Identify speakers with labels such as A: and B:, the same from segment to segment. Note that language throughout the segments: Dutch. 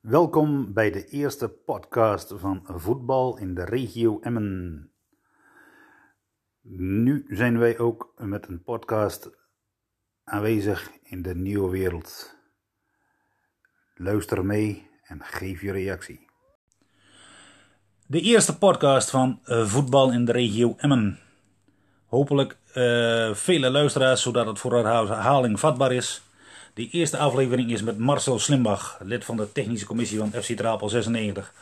A: Welkom bij de eerste podcast van voetbal in de regio Emmen. Nu zijn wij ook met een podcast aanwezig in de nieuwe wereld. Luister mee en geef je reactie. De eerste podcast van eh, voetbal in de regio Emmen. Hopelijk uh, vele luisteraars, zodat het voor herhaling vatbaar is. De eerste aflevering is met Marcel Slimbach, lid van de technische commissie van FC Trapel 96.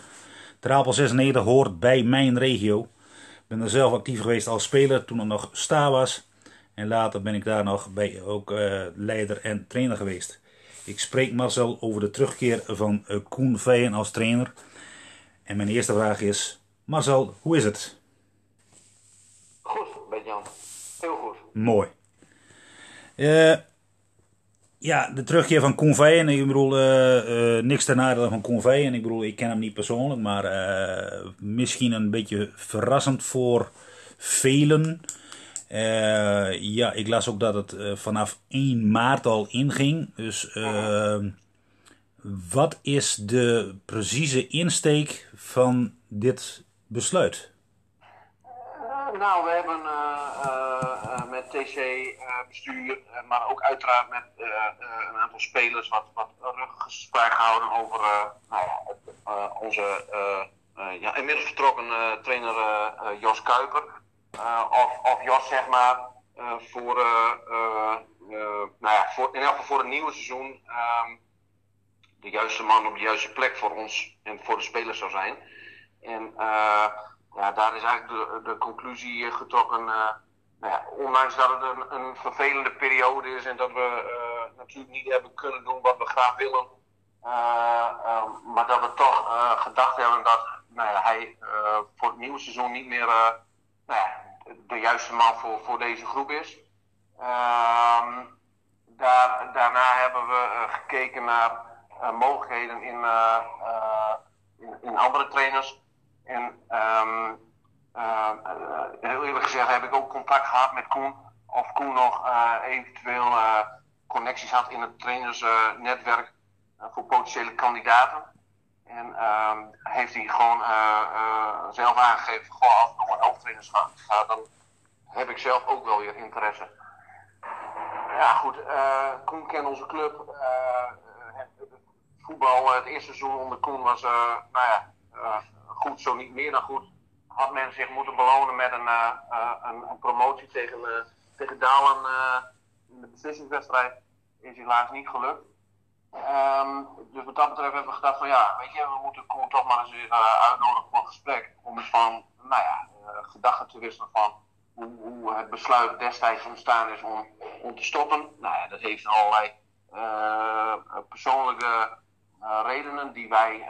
A: Trapel 96 hoort bij mijn regio. Ik ben er zelf actief geweest als speler toen er nog sta was. En later ben ik daar nog bij ook uh, leider en trainer geweest. Ik spreek Marcel over de terugkeer van uh, Koen Veyen als trainer. En mijn eerste vraag is: Marcel, hoe is het?
B: Goed, Jan. Heel goed.
A: Mooi. Uh, ja, de terugkeer van Koen en Ik bedoel, uh, uh, niks ten nadele van Koen En Ik bedoel, ik ken hem niet persoonlijk, maar uh, misschien een beetje verrassend voor velen. ja, ik las ook dat het vanaf 1 maart al inging. Dus wat is de precieze insteek van dit besluit?
B: Nou, we hebben met TC-bestuur, eh, maar ook uiteraard met eh, eh, een aantal spelers wat, wat ruggesprek gehouden over nou ja, onze ja, inmiddels vertrokken trainer Jos Kuiper. of, of Jos, zeg maar, voor, nou ja, voor, in elk geval voor het nieuwe seizoen ehm, de juiste man op de juiste plek voor ons en voor de spelers zou zijn. En ja, daar is eigenlijk de, conclusie getrokken nou ja, ondanks dat het een, een, vervelende periode is en dat we uh, natuurlijk niet hebben kunnen doen wat we graag willen. Uh, maar dat we toch gedacht hebben dat nou ja, hij voor het nieuwe seizoen niet meer nou de juiste man voor, voor deze groep is. Ehm, daar, daarna hebben we gekeken naar mogelijkheden in, in, in, andere trainers. En um, heel eerlijk gezegd heb ik ook contact gehad met Koen. Of Koen nog uh, eventueel connecties had in het trainersnetwerk voor potentiële kandidaten. En ehm, heeft hij gewoon zelf aangegeven, goh, als het nog een hoofdtrainers gaat, dan heb ik zelf ook wel weer interesse. Ja, goed. Koen kent onze club. Het, voetbal, het eerste seizoen onder Koen was, nou ja, goed, zo niet meer dan goed had men zich moeten belonen met een, uh, een, een, promotie tegen, uh, tegen Dalen in de beslissingswedstrijd. Is helaas niet gelukt. Um, dus wat dat betreft hebben we gedacht van ja, weet je, we moeten toch maar eens uitnodigen voor een gesprek. Om eens van, nou ja, gedachten te wisselen van hoe, hoe, het besluit destijds ontstaan is om, om te stoppen. Nou ja, dat heeft allerlei persoonlijke redenen die wij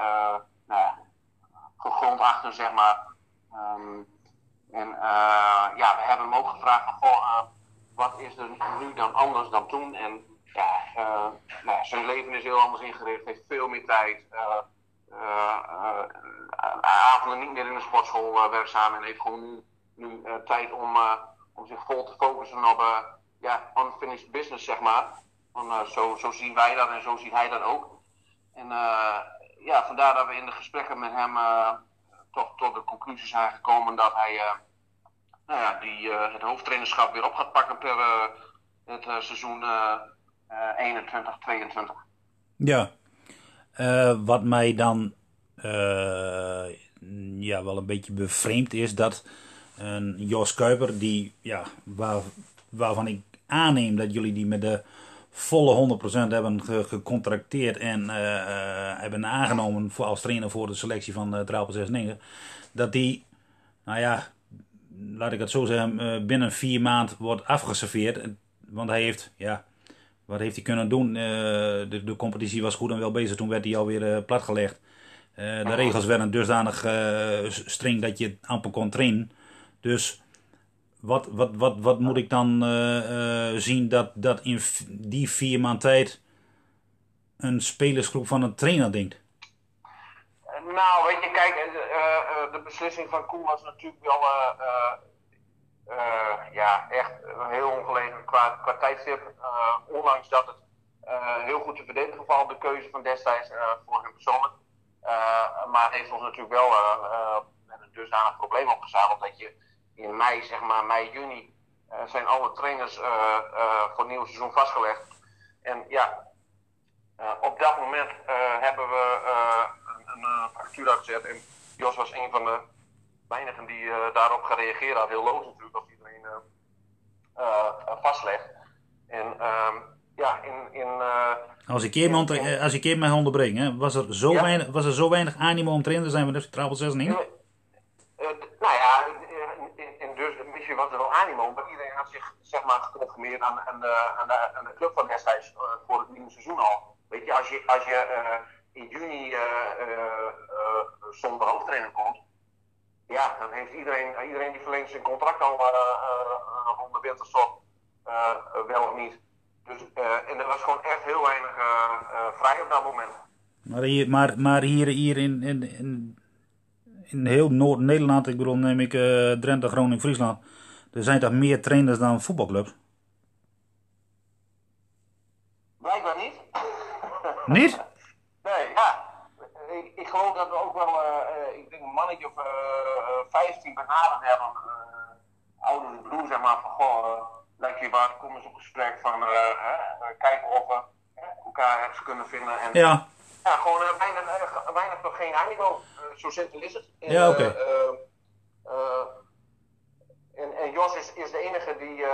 B: nou ja, gegrond achter, zeg maar, Um, en uh, ja, we hebben hem ook gevraagd van, uh, wat is er nu dan anders dan toen? En ja, uh, nou, zijn leven is heel anders ingericht, heeft veel meer tijd. avonden niet meer in de sportschool werkzaam en heeft gewoon nu, nu tijd om, om zich vol te focussen op ja, unfinished business, zeg maar. Zo, zo zien wij dat en zo ziet hij dat ook. En ja, vandaar dat we in de gesprekken met hem toch tot de conclusie zijn gekomen dat hij uh, nou ja, die, uh, het hoofdtrainerschap weer op gaat pakken per het seizoen 21-22.
A: Ja, wat mij dan ja, wel een beetje bevreemd is dat een Jos Kuiper, die, ja, waar, waarvan ik aanneem dat jullie die met de volle 100% hebben gecontracteerd en uh, hebben aangenomen voor, als trainer voor de selectie van uh, Trapel 69. Dat die, nou ja, laat ik het zo zeggen, uh, binnen vier maanden wordt afgeserveerd. Want hij heeft, ja, wat heeft hij kunnen doen? de, de competitie was goed en wel bezig, toen werd hij alweer platgelegd. de regels werden dusdanig streng dat je amper kon trainen. Dus wat, wat, wat, wat moet ik dan uh, uh, zien dat, dat in die vier maand tijd een spelersgroep van een trainer denkt?
B: Nou, weet je, kijk, uh, de beslissing van Koen was natuurlijk wel ja, echt heel ongelegen qua, qua tijdstip. ondanks dat het heel goed te verdedigen, vooral de keuze van destijds voor hem persoonlijk. maar het heeft ons natuurlijk wel met een dusdanig probleem opgezadeld dat je in mei, zeg maar, mei, juni, eh, zijn alle trainers eh, eh, voor het nieuwe seizoen vastgelegd. En ja, op dat moment hebben we een, een factuur uitgezet. En Jos was een van de weinigen die daarop gereageerd had. Heel logisch natuurlijk, als iedereen vastlegt. En ehm, ja, in. in
A: als ik je als ik je mag hè, was er, zo weinig, was er zo weinig animo om te trainen, zijn we dus Trabel 6
B: en was er wel animo, maar iedereen had zich zeg maar geconformeerd aan, de, aan, de, aan de club van destijds uh, voor het nieuwe seizoen al. Weet je, als je, als je in juni zonder hoofdtrainer komt, ja, dan heeft iedereen, iedereen die verlengt zijn contract al rond de winterstop wel of niet. Dus, en er was gewoon echt heel weinig vrij op dat moment.
A: Maar hier, maar, maar hier, hier in, in, in, in heel Noord-Nederland, ik bedoel, neem ik uh, Drenthe, Groningen, Friesland. Er zijn toch meer trainers dan voetbalclubs?
B: Blijkbaar niet.
A: niet?
B: nee, ja. Ik, ik, geloof dat we ook wel, ik denk een mannetje of 15 benaderd hebben. oudere broer, zeg maar, van goh lijkt je waar, kom eens op gesprek van uh, uh, kijken of we elkaar ergens kunnen vinden. En,
A: ja.
B: Ja, gewoon weinig, weinig nog geen animo. zo simpel is het.
A: En, ja, oké.
B: en, en Jos is, is de enige die,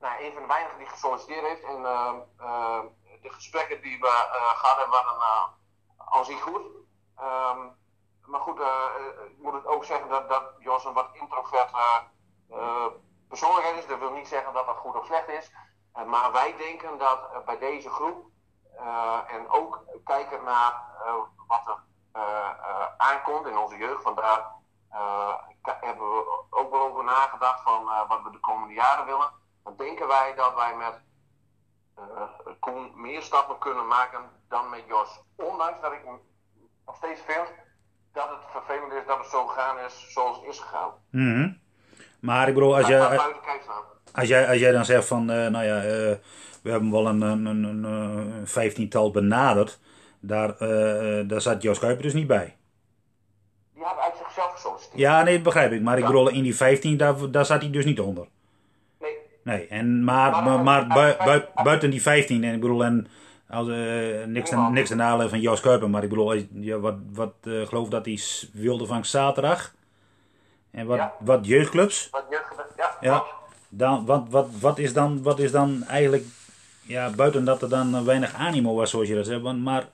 B: nou, een van de weinigen die gesolliciteerd heeft. En de gesprekken die we gehad hebben waren al zich goed. Um, maar goed, ik moet het ook zeggen dat, dat Jos een wat introvert persoonlijkheid is. Dat wil niet zeggen dat dat goed of slecht is. Maar wij denken dat bij deze groep en ook kijken naar wat er aankomt in onze jeugd. Vandaar hebben we ook wel over nagedacht van wat we de komende jaren willen. Dan denken wij dat wij met Koen meer stappen kunnen maken dan met Jos. Ondanks dat ik nog steeds vind dat het vervelend is dat het zo gegaan is zoals het is gegaan.
A: -hmm. Maar ik bedoel, als jij, als jij, als jij dan zegt van, uh, nou ja, uh, we hebben wel een, een, een, een vijftiental benaderd, daar, uh, daar zat Jos Kuiper dus niet bij.
B: Die hebben uit zichzelf gesolliciteerd.
A: Ja, nee, dat begrijp ik. Maar ik bedoel, in die 15, daar, daar zat hij dus niet onder.
B: Nee.
A: Nee, en, maar, maar, maar, maar bui, buiten die 15, en ik bedoel, en als, uh, niks, te, niks nalen van Jos Kuiper, maar ik bedoel, ja, wat, wat uh, geloof dat hij wilde van zaterdag. En wat,
B: ja.
A: wat jeugdclubs?
B: Wat jeugdclubs, ja.
A: ja. Dan, wat, wat, wat, is dan, wat is dan eigenlijk, ja, buiten dat er dan weinig animo was, zoals je dat zegt, maar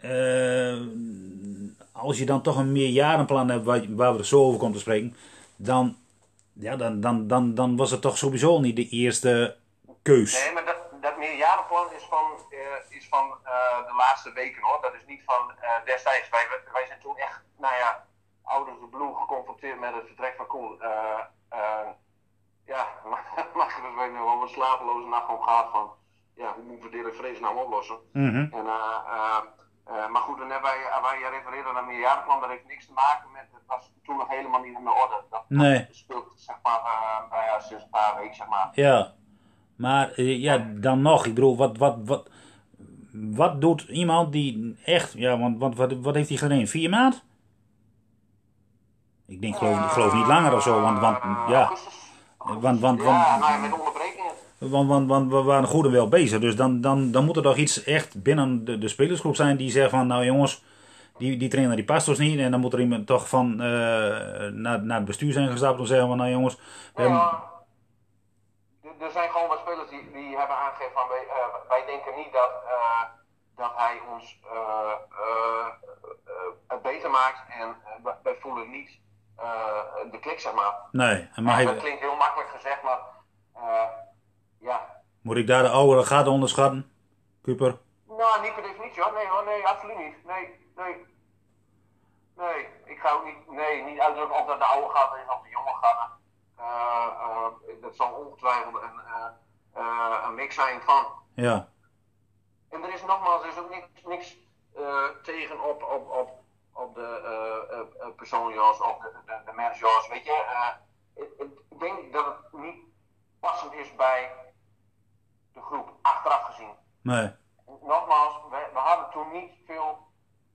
A: uh, als je dan toch een meerjarenplan hebt waar, waar we er zo over komen te spreken, dan, ja, dan, dan, dan, dan was het toch sowieso niet de eerste keus.
B: Nee, maar dat, dat meerjarenplan is van, uh, is van uh, de laatste weken hoor. Dat is niet van destijds. Wij, wij zijn toen echt, nou ja, ouders de Blue geconfronteerd met het vertrek van Koen. Uh, uh, ja, maar we hebben wel een slapeloze nacht om gehad van ja, hoe moeten we dit vrees nou oplossen.
A: Mm -hmm.
B: en, uh, maar goed, dan hebben wij, waar je refereerde naar een meerjarenplan, dat heeft niks te maken met, het was toen nog helemaal niet in de orde. Dat,
A: nee.
B: dat speelt zeg maar, nou ja, sinds een paar weken zeg maar.
A: Ja, maar ja, dan nog, ik bedoel, wat, wat, wat, wat doet iemand die echt, ja, want, want wat, wat heeft hij gedaan? Vier maanden? Ik denk, geloof, geloof niet langer of zo, want, want ja. Want, want, want,
B: ja, nou met onderbrekingen.
A: Want, want, want we waren goed en wel bezig, dus dan, dan, dan moet er toch iets echt binnen de, de spelersgroep zijn die zegt van, nou jongens, die, die trainer die past ons niet. En dan moet er iemand toch van uh, naar, naar het bestuur zijn gestapt om te zeggen van, nou jongens.
B: Ja, hebben... Er zijn gewoon wat spelers die, die hebben aangegeven van, wij, uh, wij denken niet dat, uh, dat hij ons het beter maakt. En wij voelen niet de klik, zeg maar.
A: Nee,
B: maar hij... Dat klinkt heel makkelijk gezegd, maar uh, ja.
A: Moet ik daar de oude gaten onderschatten, Cooper?
B: Nou, niet per definitie hoor. Nee hoor, nee, absoluut niet. Nee, nee. Nee, ik ga ook niet, nee, niet uitdrukken of dat de oude gaten is of de jonge gaten. Uh, dat zal ongetwijfeld een, een mix zijn van.
A: Ja.
B: En er is nogmaals, er is ook niks, niks tegen op, op, op op de uh, uh, persoonjas of de, de, de mensjas, weet je. Ik, ik, denk dat het niet passend is bij de groep, achteraf gezien.
A: Nee.
B: Nogmaals, we, we hadden toen niet veel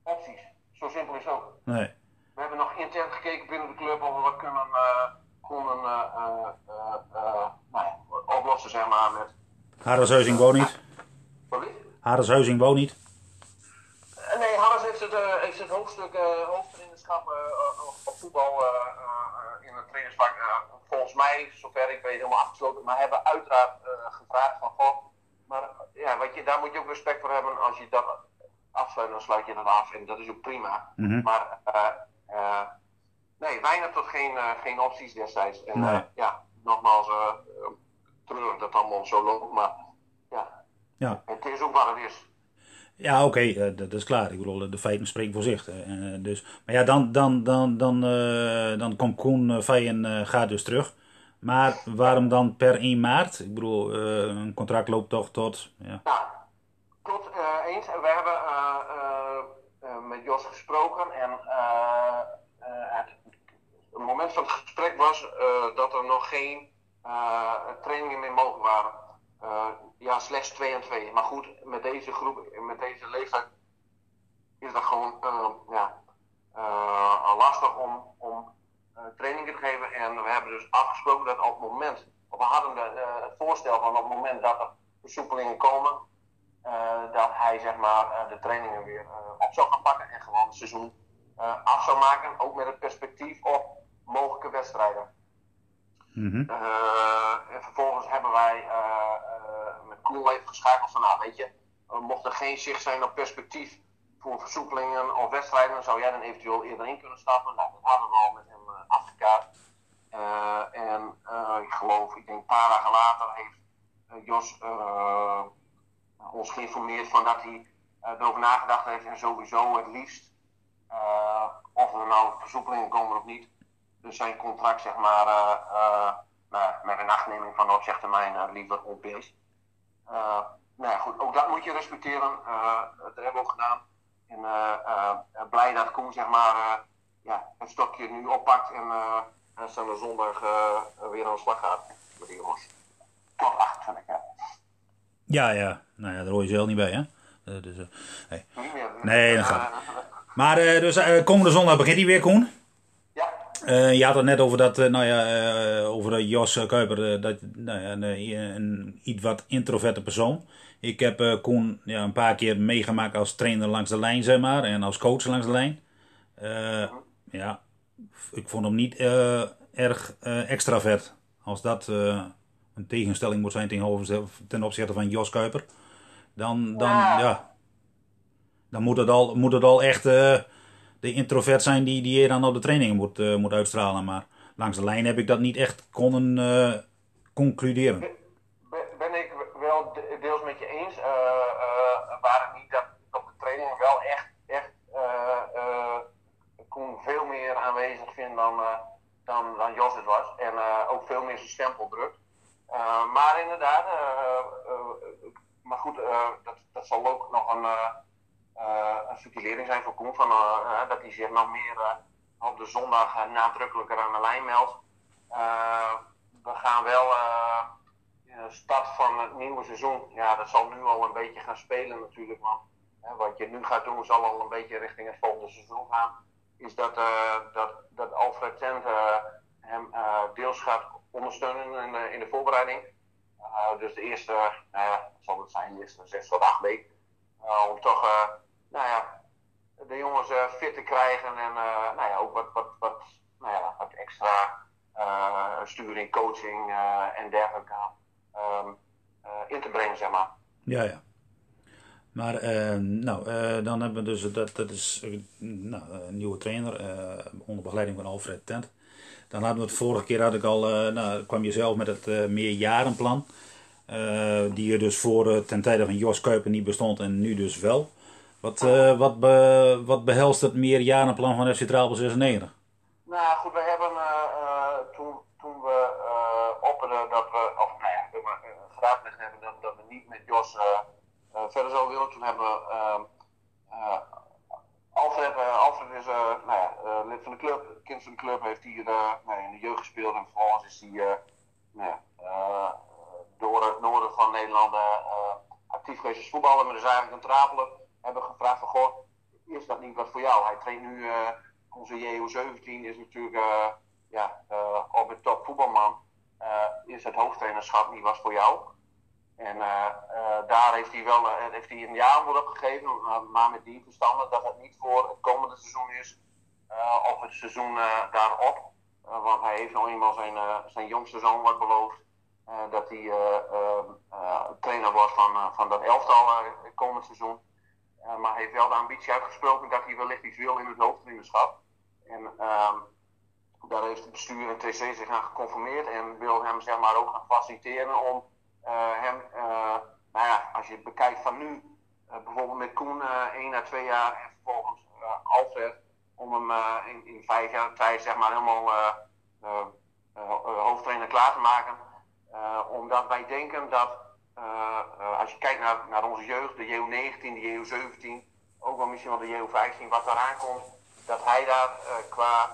B: opties. Zo simpel is het ook.
A: Nee.
B: We hebben nog intern gekeken binnen de club of we wat kunnen, konden nou oplossen, zeg maar. Met,
A: Harreshuizing woont niet.
B: Wat is?
A: Harreshuizing woont niet.
B: Nee, Harris heeft het, heeft het hoofdstuk hoofdtrainerschap op voetbal in het trainersvak volgens mij, zover ik weet, helemaal afgesloten. Maar hebben uiteraard gevraagd van, goh, maar ja, wat je, daar moet je ook respect voor hebben als je dat afsluit, dan sluit je dat af en dat is ook prima.
A: Mhm.
B: Maar uh, nee, weinig tot geen, uh, geen opties destijds. En
A: Nee.
B: uh, ja, nogmaals, treurig dat het allemaal zo loopt, maar ja,
A: Ja.
B: het is ook wat het is.
A: Ja, oké, eh, dat is klaar. Ik bedoel, de feiten spreken voor zich. eh, dus, maar ja, dan, dan, dan, dan, eh, dan komt Koen uh, gaat dus terug. Maar waarom dan per 1 maart? Ik bedoel, een contract loopt toch tot... Ja.
B: Nou, klopt uh, eens. We hebben uh, met Jos gesproken en het, het, moment van het gesprek was dat er nog geen trainingen meer mogelijk waren. Ja, slechts 2 en 2. Maar goed, met deze groep, met deze leeftijd is dat gewoon ja, lastig om, om trainingen te geven. En we hebben dus afgesproken dat op het moment, we hadden de, het voorstel van op het moment dat er versoepelingen komen, uh, dat hij zeg maar, uh, de trainingen weer uh, op zou gaan pakken en gewoon het seizoen af zou maken. Ook met het perspectief op mogelijke wedstrijden.
A: Mm -hmm.
B: en vervolgens hebben wij met Koel even geschakeld van, nou weet je, mocht er geen zicht zijn op perspectief voor versoepelingen of wedstrijden, zou jij dan eventueel eerder in kunnen stappen. Nou, dat hadden we al met hem afgekaart. en ik geloof, ik denk een paar dagen later heeft Jos ons geïnformeerd van dat hij erover nagedacht heeft en sowieso het liefst, of er nou versoepelingen komen of niet, dus zijn contract zeg maar uh, nou, met een nachtneming van de opzegtermijn liever op is. nou ja, goed, ook dat moet je respecteren. dat hebben we ook gedaan. En blij dat Koen zeg maar ja, het stokje nu oppakt en aanstaande zondag weer aan de slag gaat met die jongens. Tot 28 jaar.
A: Ja, ja. Nou ja, daar hoor je zelf niet bij, hè? Uh, dus, uh,
B: nee.
A: Dat gaat. Maar uh, dus komende zondag begint hij weer, Koen.
B: Ja.
A: je had het net over dat, nou ja, over Jos Kuiper, dat, nou ja, een, een, iets wat introverte persoon. Ik heb Koen ja, een paar keer meegemaakt als trainer langs de lijn, zeg maar, en als coach langs de lijn. ja, ik vond hem niet erg extravert. Als dat een tegenstelling moet zijn ten opzichte van Jos Kuiper, dan, dan, ja. ja dan moet, het al, moet het al echt uh, de introvert zijn die, die je dan op de trainingen moet, uh, moet uitstralen. Maar langs de lijn heb ik dat niet echt konden uh, concluderen.
B: Ben, ik wel deels met je eens. waar het niet dat op de trainingen wel echt, echt Koen veel meer aanwezig vind dan, dan, dan Jos het was. En ook veel meer zijn stempel drukt. Uh, maar inderdaad, uh, uh, maar goed, dat, dat zal ook nog een, een stukje zijn voor Koen, van, dat hij zich nog meer op de zondag nadrukkelijker aan de lijn meldt. we gaan wel start van het nieuwe seizoen, ja, dat zal nu al een beetje gaan spelen natuurlijk, want wat je nu gaat doen zal al een beetje richting het volgende seizoen gaan. Is dat, dat, dat Alfred Tent hem deels gaat ondersteunen in de, in de voorbereiding. Dus de eerste, nou zal het zijn, de eerste zes tot acht weken. Uh, om toch, uh, nou ja, de jongens fit te krijgen en nou ja, ook wat, wat, wat, nou ja, wat extra sturing, coaching en dergelijke um, in te brengen, zeg maar.
A: Ja, ja. Maar nou, dan hebben we dus, dat, dat is nou, een nieuwe trainer onder begeleiding van Alfred Tent. Dan hadden we het vorige keer had ik al, nou, kwam je zelf met het meerjarenplan. Uh, die er dus voor ten tijde van Jos Kuiper niet bestond en nu dus wel. Wat, wat, be, wat behelst het meerjarenplan van FC Trabel 96?
B: Nou goed, we hebben toen, toen we opperden dat we, of nou ja, we geraadpleegd hebben dat, dat we niet met Jos verder zouden willen. Toen hebben we Alfred, uh, Alfred is uh, nou ja, uh, lid van de club, kind van de club, heeft hier nou, in de jeugd gespeeld en vervolgens is hij nou door het noorden van Nederland actief actief geweest als voetballer, maar dus eigenlijk een trapelen. Hebben gevraagd van, goh, is dat niet wat voor jou? Hij traint nu, onze JO17 is natuurlijk ja, op het top voetbalman. is het hoofdtrainerschap niet wat voor jou? En daar heeft hij wel heeft hij een jaar voor opgegeven, maar met die verstanden dat het niet voor het komende seizoen is of het seizoen daarop. want hij heeft nou eenmaal zijn, zijn jongste zoon wat beloofd. Dat hij trainer wordt van, van dat elftal komend seizoen. maar heeft wel de ambitie uitgesproken dat hij wellicht iets wil in het hoofdtrainerschap. En ehm, daar heeft het bestuur en TC zich aan geconformeerd en wil hem zeg maar ook gaan faciliteren om hem, nou ja, als je het bekijkt van nu, bijvoorbeeld met Koen één à twee jaar en vervolgens Alfred, om hem in, in, vijf jaar tijd zeg maar helemaal hoofdtrainer klaar te maken. Omdat wij denken dat als je kijkt naar, naar onze jeugd, de JO19, de JO17, ook wel misschien wel de JO15, wat eraan komt, dat hij daar qua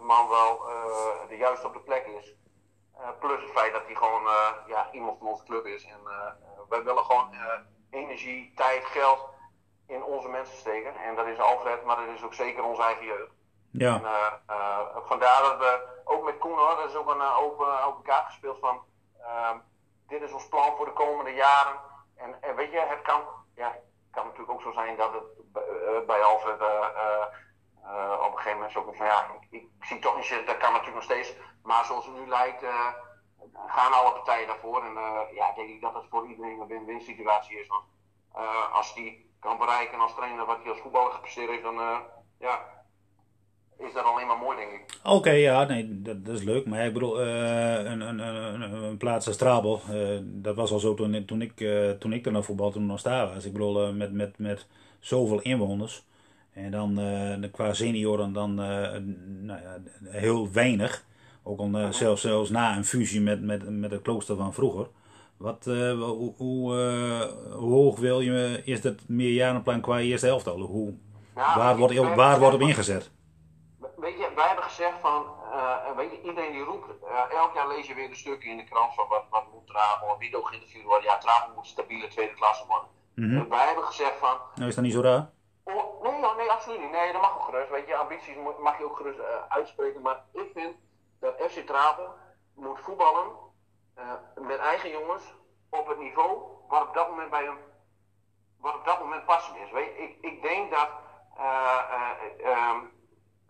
B: man wel de juiste op de plek is. plus het feit dat hij gewoon ja, iemand van onze club is. En wij willen gewoon energie, tijd, geld in onze mensen steken. En dat is Alfred, maar dat is ook zeker onze eigen jeugd. Ja. En, vandaar dat we ook met Koen hoor, dat is ook een open, open kaart gespeeld van dit is ons plan voor de komende jaren. En, en weet je, het kan, ja, kan natuurlijk ook zo zijn dat het bij Alfred op een gegeven moment zo van ja, ik, ik, zie toch niet zitten, dat kan natuurlijk nog steeds. Maar zoals het nu lijkt, gaan alle partijen daarvoor. En ja, denk ik dat het voor iedereen een win-win situatie is. Want als die kan bereiken als trainer wat hij als voetballer gepresteerd heeft, dan ja, is dat alleen maar mooi, denk ik.
A: Oké, ja, nee, dat, dat, is leuk. Maar ik bedoel, uh, een, een, een, een, plaats als Trabel, uh, dat was al zo toen, toen, ik, uh, toen ik er naar voetbal toen nog daar was. Ik bedoel, met, met, met zoveel inwoners. En dan qua senioren dan nou ja, heel weinig. Ook al zelfs, zelfs na een fusie met, met, met het klooster van vroeger. Wat, hoe, hoe, hoe, hoog wil je, is dat meerjarenplan qua eerste elftal? Hoe, ja, waar, wordt, waar wordt op ingezet?
B: Weet je, wij hebben gezegd van, uh, weet je, iedereen die roept, uh, elk jaar lees je weer een stukje in de krant van wat, wat moet Trabel, wie ook geïnterviewd worden. Ja, Trabel moet stabiele tweede klasse worden. Mm -hmm. wij hebben gezegd van...
A: Nou, is dat niet zo raar?
B: Oh, nee, oh, nee, absoluut niet. Nee, dat mag ook gerust. Weet je, ambities mag je ook gerust uh, uitspreken. Maar ik vind dat FC Trabel moet voetballen met eigen jongens op het niveau wat op dat moment bij hem, wat op dat moment passend is. Weet je, ik, ik denk dat um,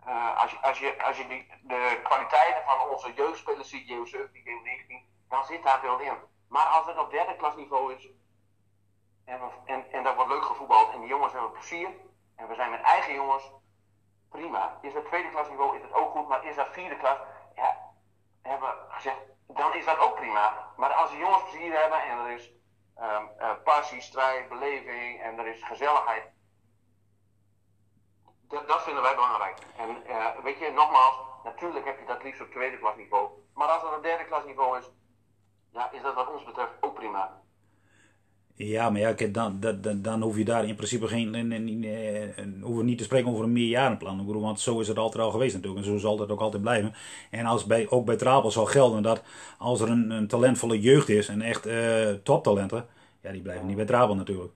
B: uh, als je, als je, als je die, de kwaliteiten van onze jeugdspelers ziet, JO17, JO19, dan zit daar veel in. Maar als het op derde klasniveau is, en, en, en dat wordt leuk gevoetbald, en die jongens hebben plezier, en we zijn met eigen jongens, prima. Is dat tweede klasniveau, is het ook goed, maar is dat vierde klas, ja, hebben we gezegd, dan is dat ook prima. Maar als de jongens plezier hebben en er is um, uh, passie, strijd, beleving en er is gezelligheid, dat, dat, vinden wij belangrijk. En uh, weet je, nogmaals, natuurlijk heb je dat liefst op tweede klasniveau. Maar als het op derde klasniveau is, ja, is dat wat ons betreft ook prima.
A: Ja, maar ja, dan, dan, dan hoef je daar in principe geen, hoeven niet te spreken over een meerjarenplan. Want zo is het altijd al geweest natuurlijk. En zo zal het ook altijd blijven. En als bij, ook bij Trapel zal gelden dat als er een, een talentvolle jeugd is en echt uh, toptalenten, ja, die blijven niet bij Trapel natuurlijk.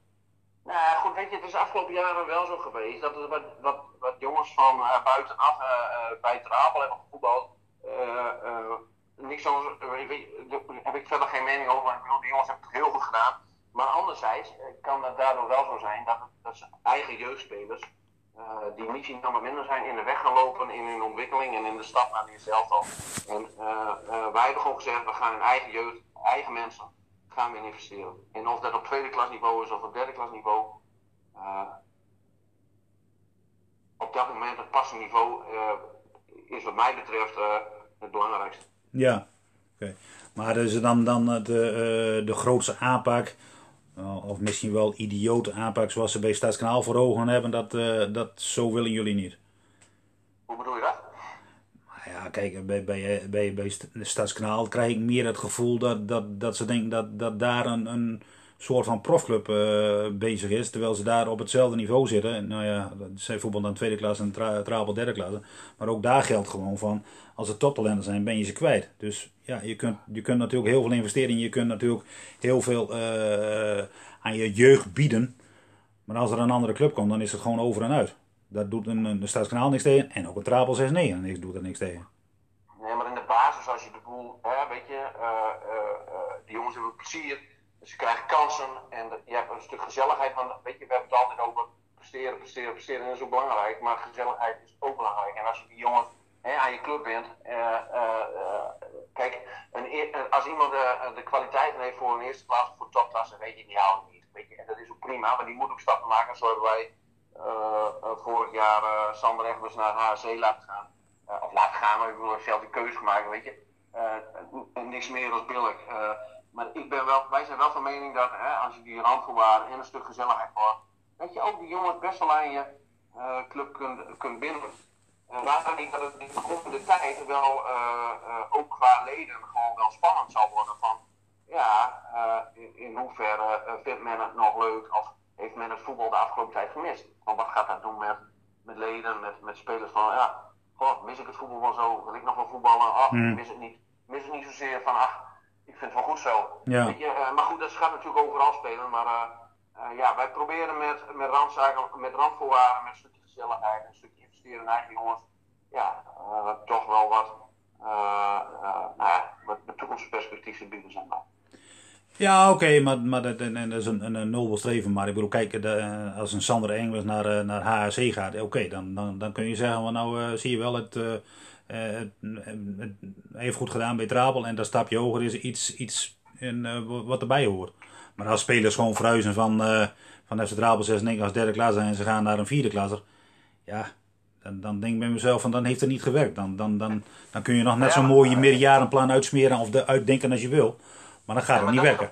B: Nou goed, weet je, het is de afgelopen jaren wel zo geweest dat wat, wat, wat jongens van uh, buitenaf uh, uh, bij Trabel hebben gevoetbald. niks anders, heb ik verder geen mening over, maar die jongens hebben het heel goed gedaan. Maar anderzijds kan het daardoor wel zo zijn dat, dat ze eigen jeugdspelers, die misschien dan maar minder zijn, in de weg gaan lopen in hun ontwikkeling en in de stap naar die al. En wij hebben gewoon gezegd, we gaan in eigen jeugd, eigen mensen gaan we in investeren. En of dat op tweede klasniveau is of op derde klasniveau, uh, op dat moment het passende niveau uh, is wat mij betreft uh, het belangrijkste.
A: Ja, oké. Okay. Maar is dan, dan de, de grootste aanpak, of misschien wel idiote aanpak zoals ze bij Stadskanaal voor ogen hebben, dat, dat zo willen jullie niet?
B: Hoe bedoel je
A: kijk, bij, bij, bij, bij Stadskanaal krijg ik meer het gevoel dat, dat, dat ze denken dat, dat daar een, een soort van profclub uh, bezig is. Terwijl ze daar op hetzelfde niveau zitten. Nou ja, zij voetbal dan tweede klas en tra derde klas. Maar ook daar geldt gewoon van, als het toptalenten zijn, ben je ze kwijt. Dus ja, je kunt, je kunt natuurlijk heel veel investeren. Je kunt natuurlijk heel veel uh, aan je jeugd bieden. Maar als er een andere club komt, dan is het gewoon over en uit. Dat doet een, een Stadskanaal niks tegen. En ook een Trapel 6-9 niks, doet er niks tegen.
B: Nee, maar in de basis, als je de boel, hè, weet je, uh, uh, die jongens hebben plezier. Ze krijgen kansen en je hebt een stuk gezelligheid. Want weet je, we hebben het altijd over presteren, presteren, presteren. En dat is ook belangrijk. Maar gezelligheid is ook belangrijk. En als je die jongens hè, aan je club bent. kijk, een, als iemand de kwaliteiten heeft voor een eerste of voor topklasse, weet je, die houdt niet. Weet en dat is ook prima, maar die moet ook stappen maken. Zo hebben wij vorig jaar Sander Egbers naar HC laten gaan. Of laten gaan, maar ik bedoel, zelf die keuze gemaakt, weet je. niks meer dan billig. maar ik ben wel, wij zijn wel van mening dat hè, als je die randvoorwaarden en een stuk gezelligheid wordt, dat je ook die jongens best wel aan je club kunt, kunt binden. En ik dat het in de komende tijd wel ook qua leden gewoon wel spannend zal worden van ja, in, in, hoeverre vindt men het nog leuk of heeft men het voetbal de afgelopen tijd gemist? Want wat gaat dat doen met, met leden, met, met spelers van ja, goh, mis ik het voetbal wel zo? Wil ik nog wel voetballen? Ach, mm. mis het niet. Mis het niet zozeer van ach, ik vind het wel goed zo.
A: Ja.
B: Weet je, maar goed, dat gaat natuurlijk overal spelen, maar uh, ja, wij proberen met, met, randzaken, met randvoorwaarden, met een stukje gezelligheid, een stukje investeren in eigen jongens, ja, toch wel wat, nou ja, wat toekomstperspectief te bieden zijn.
A: Ja, oké, okay, maar, maar dat, en, dat is een, een, een nobel streven. Maar ik bedoel, kijk, de, als een Sander Engels naar, naar HSC gaat, oké, okay, dan, dan, dan kun je zeggen, well, nou zie je wel, het, het, het, het, heeft goed gedaan bij Trapel en dat stapje hoger is iets, iets in, wat erbij hoort. Maar als spelers gewoon verhuizen van, van FC Drabel 6 als derde klasse en ze gaan naar een vierde klasse. Ja, dan, dan denk ik bij mezelf van dan heeft het niet gewerkt. Dan, dan, dan, dan kun je nog net zo'n mooie meerjarenplan uitsmeren of de, uitdenken als je wil. Maar dan gaat het niet werken.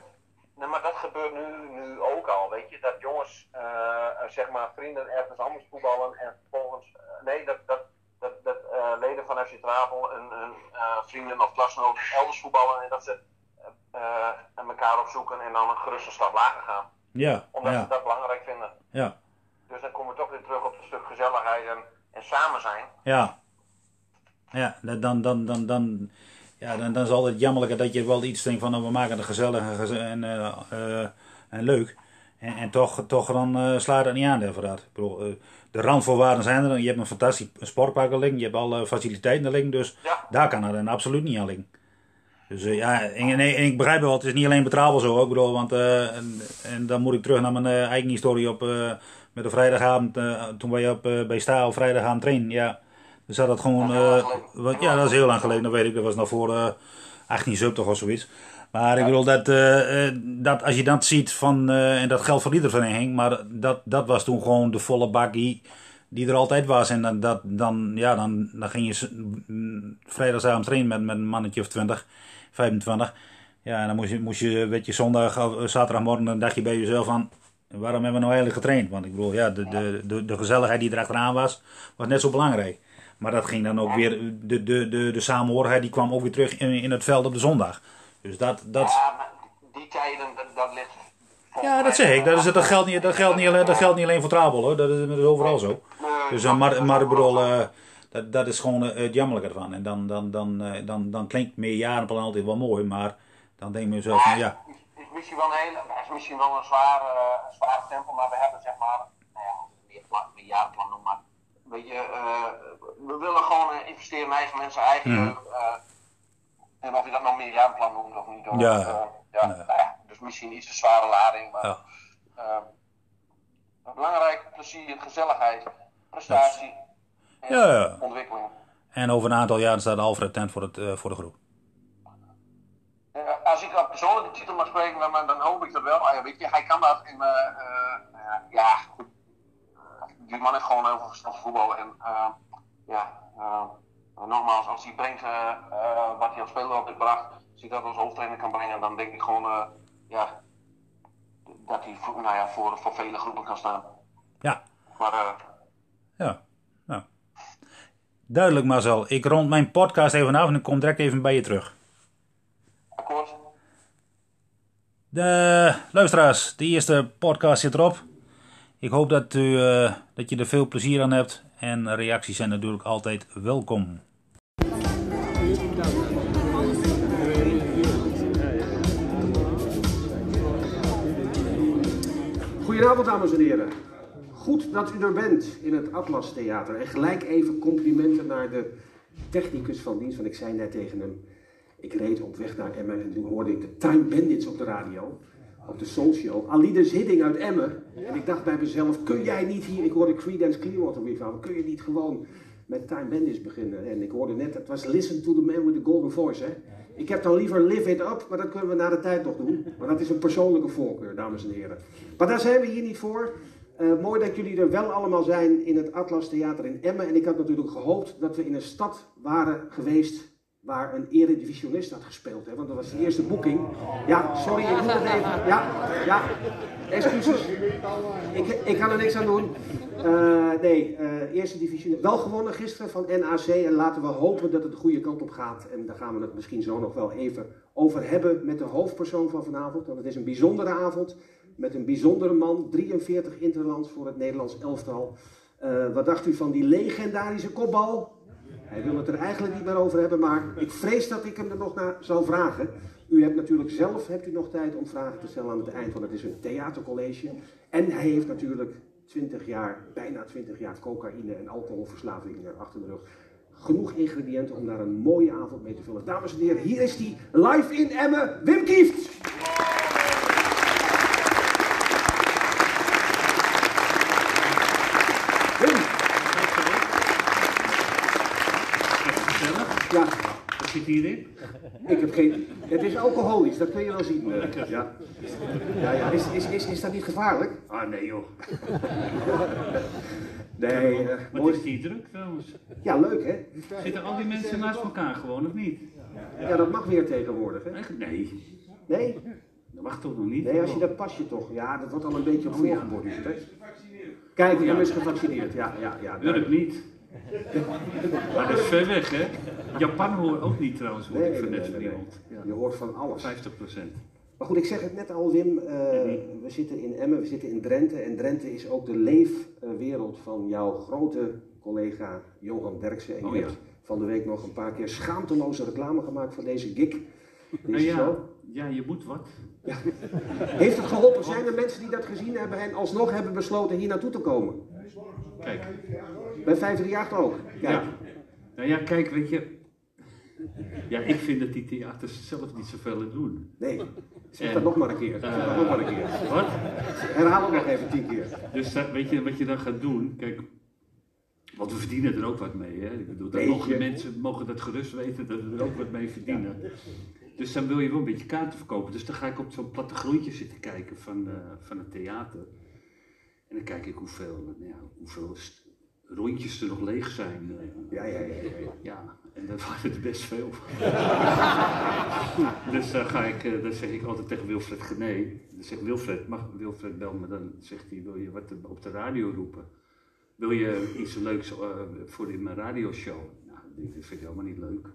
B: Nee, maar dat gebeurt nu, nu ook al, weet je. Dat jongens, uh, zeg maar, vrienden ergens anders voetballen en vervolgens... Uh, nee, dat, dat, dat, dat leden van FC Drabel en, en vrienden of klasgenoten elders voetballen en dat ze en elkaar opzoeken en dan een geruste stap lager gaan.
A: Ja.
B: Omdat
A: ja.
B: ze dat belangrijk vinden.
A: Ja.
B: Dus dan komen we toch weer terug op het stuk gezelligheid en, en samen zijn.
A: Ja. Ja, dan, dan, dan, dan, ja, dan, dan is het jammerlijker dat je wel iets denkt van nou, we maken het gezellig en, uh, uh, en leuk. En, en toch, toch dan uh, slaat het niet aan inderdaad. Ik bedoel, de randvoorwaarden zijn er. Je hebt een fantastisch sportpark liggen. Je hebt alle faciliteiten liggen. Dus
B: ja.
A: daar kan het absoluut niet aan liggen. Dus uh, ja, en, en, en, ik begrijp wel, het is niet alleen betrouwbaar zo. Ik bedoel, want uh, en, en, dan moet ik terug naar mijn uh, eigen historie op met de vrijdagavond. toen wij op, bij Staal vrijdagavond trainen. Ja, dus dat gewoon. wat, ja, dat is heel lang geleden, dat weet ik. Dat was nog voor 18 toch of zoiets. Maar ik bedoel, dat, dat als je dat ziet van, en dat geldt voor iedere vereniging, maar dat, dat was toen gewoon de volle bak die, er altijd was. En dan, dat, dan, ja, dan, dan ging je vrijdagavond trainen met, met een mannetje of twintig. 25. Ja, en dan moest je, moest je, weet je, zondag of zaterdagmorgen, dan dacht je bij jezelf van, waarom hebben we nou eigenlijk getraind? Want ik bedoel, ja, de, de, de, de gezelligheid die erachteraan was, was net zo belangrijk. Maar dat ging dan ook weer, de, de, de, de samenhorigheid die kwam ook weer terug in, in het veld op de zondag. Dus dat... dat...
B: Ja, maar die tijden, dat, dat ligt...
A: Ja, dat zeg ik. Dat, is, dat, geldt niet, dat, geldt niet alleen, dat geldt niet alleen voor Trabel hoor. Dat is, dat is overal zo. Dus, uh, maar, maar ik bedoel, uh, dat, dat is gewoon het jammerlijke ervan. En dan, dan, dan, dan, dan, dan klinkt meerjarenplan altijd wel mooi, maar dan denk ik mezelf van ja.
B: Het is, is misschien wel een hele, is misschien wel een zware, uh, zware stempel, maar we hebben zeg maar, nou ja, meer meerjarenplan noemen, maar weet je, uh, we willen gewoon uh, investeren in eigen mensen, eigen mm. jeugd. en of je dat nou meerjarenplan noemt of niet. Hoor.
A: Ja.
B: ja, nou ja, dus misschien iets te zware lading, maar
A: ja.
B: belangrijk, plezier, gezelligheid, prestatie. En
A: Ja, ja.
B: ontwikkeling.
A: En over een aantal jaren staat Alfred Tent voor, het, voor de groep.
B: Als ik op persoonlijke titel mag spreken, dan, dan hoop ik dat wel. Ah, ja, weet je, hij kan dat in. Uh, ja, goed. Die man heeft gewoon heel veel verstand van voetbal. En ja, nogmaals, als hij brengt wat hij als speler heeft gebracht, als hij dat als hoofdtrainer kan brengen, dan denk ik gewoon ja, dat hij voor, nou ja, voor, voor vele groepen kan staan.
A: Ja.
B: Maar,
A: ja. Nou. Duidelijk Marcel. Ik rond mijn podcast even af en ik kom direct even bij je terug.
B: akkoord.
A: De luisteraars, de eerste podcast zit erop. Ik hoop dat, u, uh, dat je er veel plezier aan hebt. En reacties zijn natuurlijk altijd welkom.
C: Goedenavond, dames en heren. Goed dat u er bent in het Atlas Theater. En gelijk even complimenten naar de technicus van dienst. Want ik zei net tegen hem, ik reed op weg naar Emmen en toen hoorde ik de Time Bandits op de radio. Op de Soul Show. Alides Hidding uit Emmen. En ik dacht bij mezelf, kun jij niet hier, ik hoorde Creedence Clearwater Revival, kun je niet gewoon met Time Bandits beginnen? En ik hoorde net, het was Listen to the Man with the Golden Voice. Hè? Ik heb dan liever Live It Up, maar dat kunnen we na de tijd nog doen. Maar dat is een persoonlijke voorkeur, dames en heren. Maar daar zijn we hier niet voor. Uh, mooi dat jullie er wel allemaal zijn in het Atlas Theater in Emmen. En ik had natuurlijk gehoopt dat we in een stad waren geweest waar een eredivisionist had gespeeld. Hè? Want dat was de eerste boeking. Ja, sorry, ik moet het even. Ja, ja, excuses. Ik, ik kan er niks aan doen. Uh, nee, uh, eerste divisie. Wel gewonnen gisteren van NAC. En laten we hopen dat het de goede kant op gaat. En daar gaan we het misschien zo nog wel even over hebben met de hoofdpersoon van vanavond. Want het is een bijzondere avond met een bijzondere man. 43 interlands voor het Nederlands elftal. Uh, wat dacht u van die legendarische kopbal? Hij wil het er eigenlijk niet meer over hebben, maar ik vrees dat ik hem er nog naar zal vragen. U hebt natuurlijk zelf hebt u nog tijd om vragen te stellen aan het eind, want het is een theatercollege. En hij heeft natuurlijk 20 jaar, bijna 20 jaar cocaïne en alcoholverslaving achter de rug. Genoeg ingrediënten om daar een mooie avond mee te vullen. Dames en heren, hier is hij live in Emmen, Wim Kieft! Ja.
D: Wat zit hierin?
C: Ik heb geen... Het is alcoholisch, dat kun je wel zien. Ja, ja, ja. Is, is, is, is dat niet gevaarlijk?
D: Ah, nee joh.
C: Nee, uh,
D: Wat
C: mooi.
D: is die druk trouwens?
C: Ja, leuk hè?
D: Zitten al die mensen naast elkaar gewoon of niet?
C: Ja, dat mag weer tegenwoordig hè?
D: Echt? Nee,
C: Nee?
D: dat mag toch nog niet?
C: Nee, als je dat pasje toch... Ja, dat wordt al een beetje op voorgeborduurd hè? Kijk, Wim is gevaccineerd. Ja, ja, ja.
D: Urk niet. Maar dat is ver weg hè? Japan hoort ook niet trouwens, hoor
C: Nee,
D: ik van net van iemand. Ja.
C: Je hoort van alles.
D: 50 procent.
C: Maar goed, ik zeg het net al, Wim. eh, we zitten in Emmen, we zitten in Drenthe. En Drenthe is ook de leefwereld van jouw grote collega Johan Derksen. En
D: Oh,
C: je
D: ja.
C: hebt van de week nog een paar keer schaamteloze reclame gemaakt voor deze gig. Deze
D: Nou ja,
C: show.
D: ja, je moet wat.
C: Heeft het geholpen? Zijn er mensen die dat gezien hebben en alsnog hebben besloten hier naartoe te komen?
D: Kijk.
C: Bij 538 ook. Kijk.
D: Ja. Nou ja, kijk, weet je. Ja, ik vind dat die theaters zelf niet zoveel aan doen.
C: Nee, zeg dat nog maar een keer. Zeg dat nog maar een keer.
D: Wat?
C: Herhaal het nog even tien keer.
D: Dus dat, weet je wat je dan gaat doen? Kijk, want we verdienen er ook wat mee. Hè? Ik bedoel, dat mogen de mensen mogen dat gerust weten dat we er ook wat mee verdienen. Dus dan wil je wel een beetje kaarten verkopen. Dus dan ga ik op zo'n plattegrondje zitten kijken van, eh, van het theater. En dan kijk ik hoeveel, ja, hoeveel rondjes er nog leeg zijn. eh.
C: Ja, ja, ja. ja.
D: Ja, en dat waren er best veel. dus dan, ga ik, eh, dan zeg ik altijd tegen Wilfred Gené. Dan zegt Wilfred, mag Wilfred bel me dan? Zegt hij, wil je wat op de radio roepen? Wil je iets leuks eh, voor in mijn radioshow? Nou, dat vind ik helemaal niet leuk.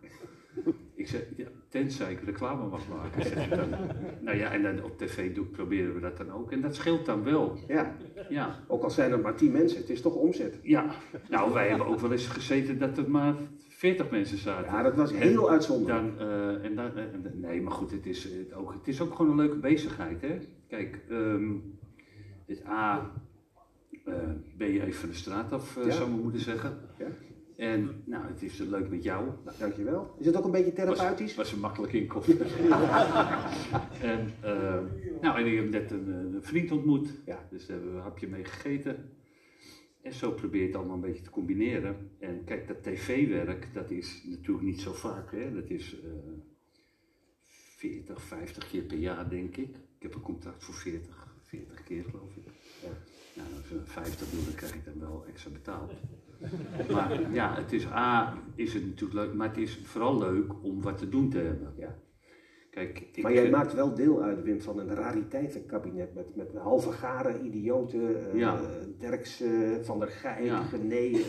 D: Ik zeg, ja, tenzij ik reclame mag maken, zeg ik dan. Nou ja, en dan op tv doe, proberen we dat dan ook. En dat scheelt dan wel.
C: ja.
D: Ja,
C: Ook al zijn er maar tien mensen, het is toch omzet.
D: ja. Nou, wij hebben ook wel eens gezeten dat er maar 40 mensen zaten.
C: Ja, dat was
D: En
C: heel uitzonderlijk.
D: Dan, eh, en dan, nee, maar goed, het is, het, ook, het is ook gewoon een leuke bezigheid. Hè? Kijk, het A, eh, ben je even van de straat af, eh,
C: Ja.
D: zou mijn moeder zeggen.
C: Ja.
D: En nou, het is leuk met jou.
C: Nou, dankjewel. Is het ook een beetje
D: Was,
C: therapeutisch?
D: was een makkelijke inkoop. en, eh, nou, en ik heb net een, eh, een vriend ontmoet.
C: Ja.
D: Dus daar hebben we een hapje mee gegeten. En zo probeer je het allemaal een beetje te combineren. En kijk, dat tv-werk, dat is natuurlijk niet zo vaak. Hè? Dat is eh 40, 50 keer per jaar, denk ik. Ik heb een contract voor 40, 40 keer, geloof ik.
C: Ja.
D: Nou, als we 50 doen, dan krijg ik dan wel extra betaald. Maar ja, het is A, is het natuurlijk leuk, maar het is vooral leuk om wat te doen te hebben.
C: Ja.
D: Kijk, ik,
C: Maar jij
D: eh,
C: maakt wel deel uit, Wim, van een rariteitenkabinet met, met halve garen, idioten, eh
D: Ja.
C: Derks, eh, Van der Gijp,
D: Ja.
C: Gené. eh,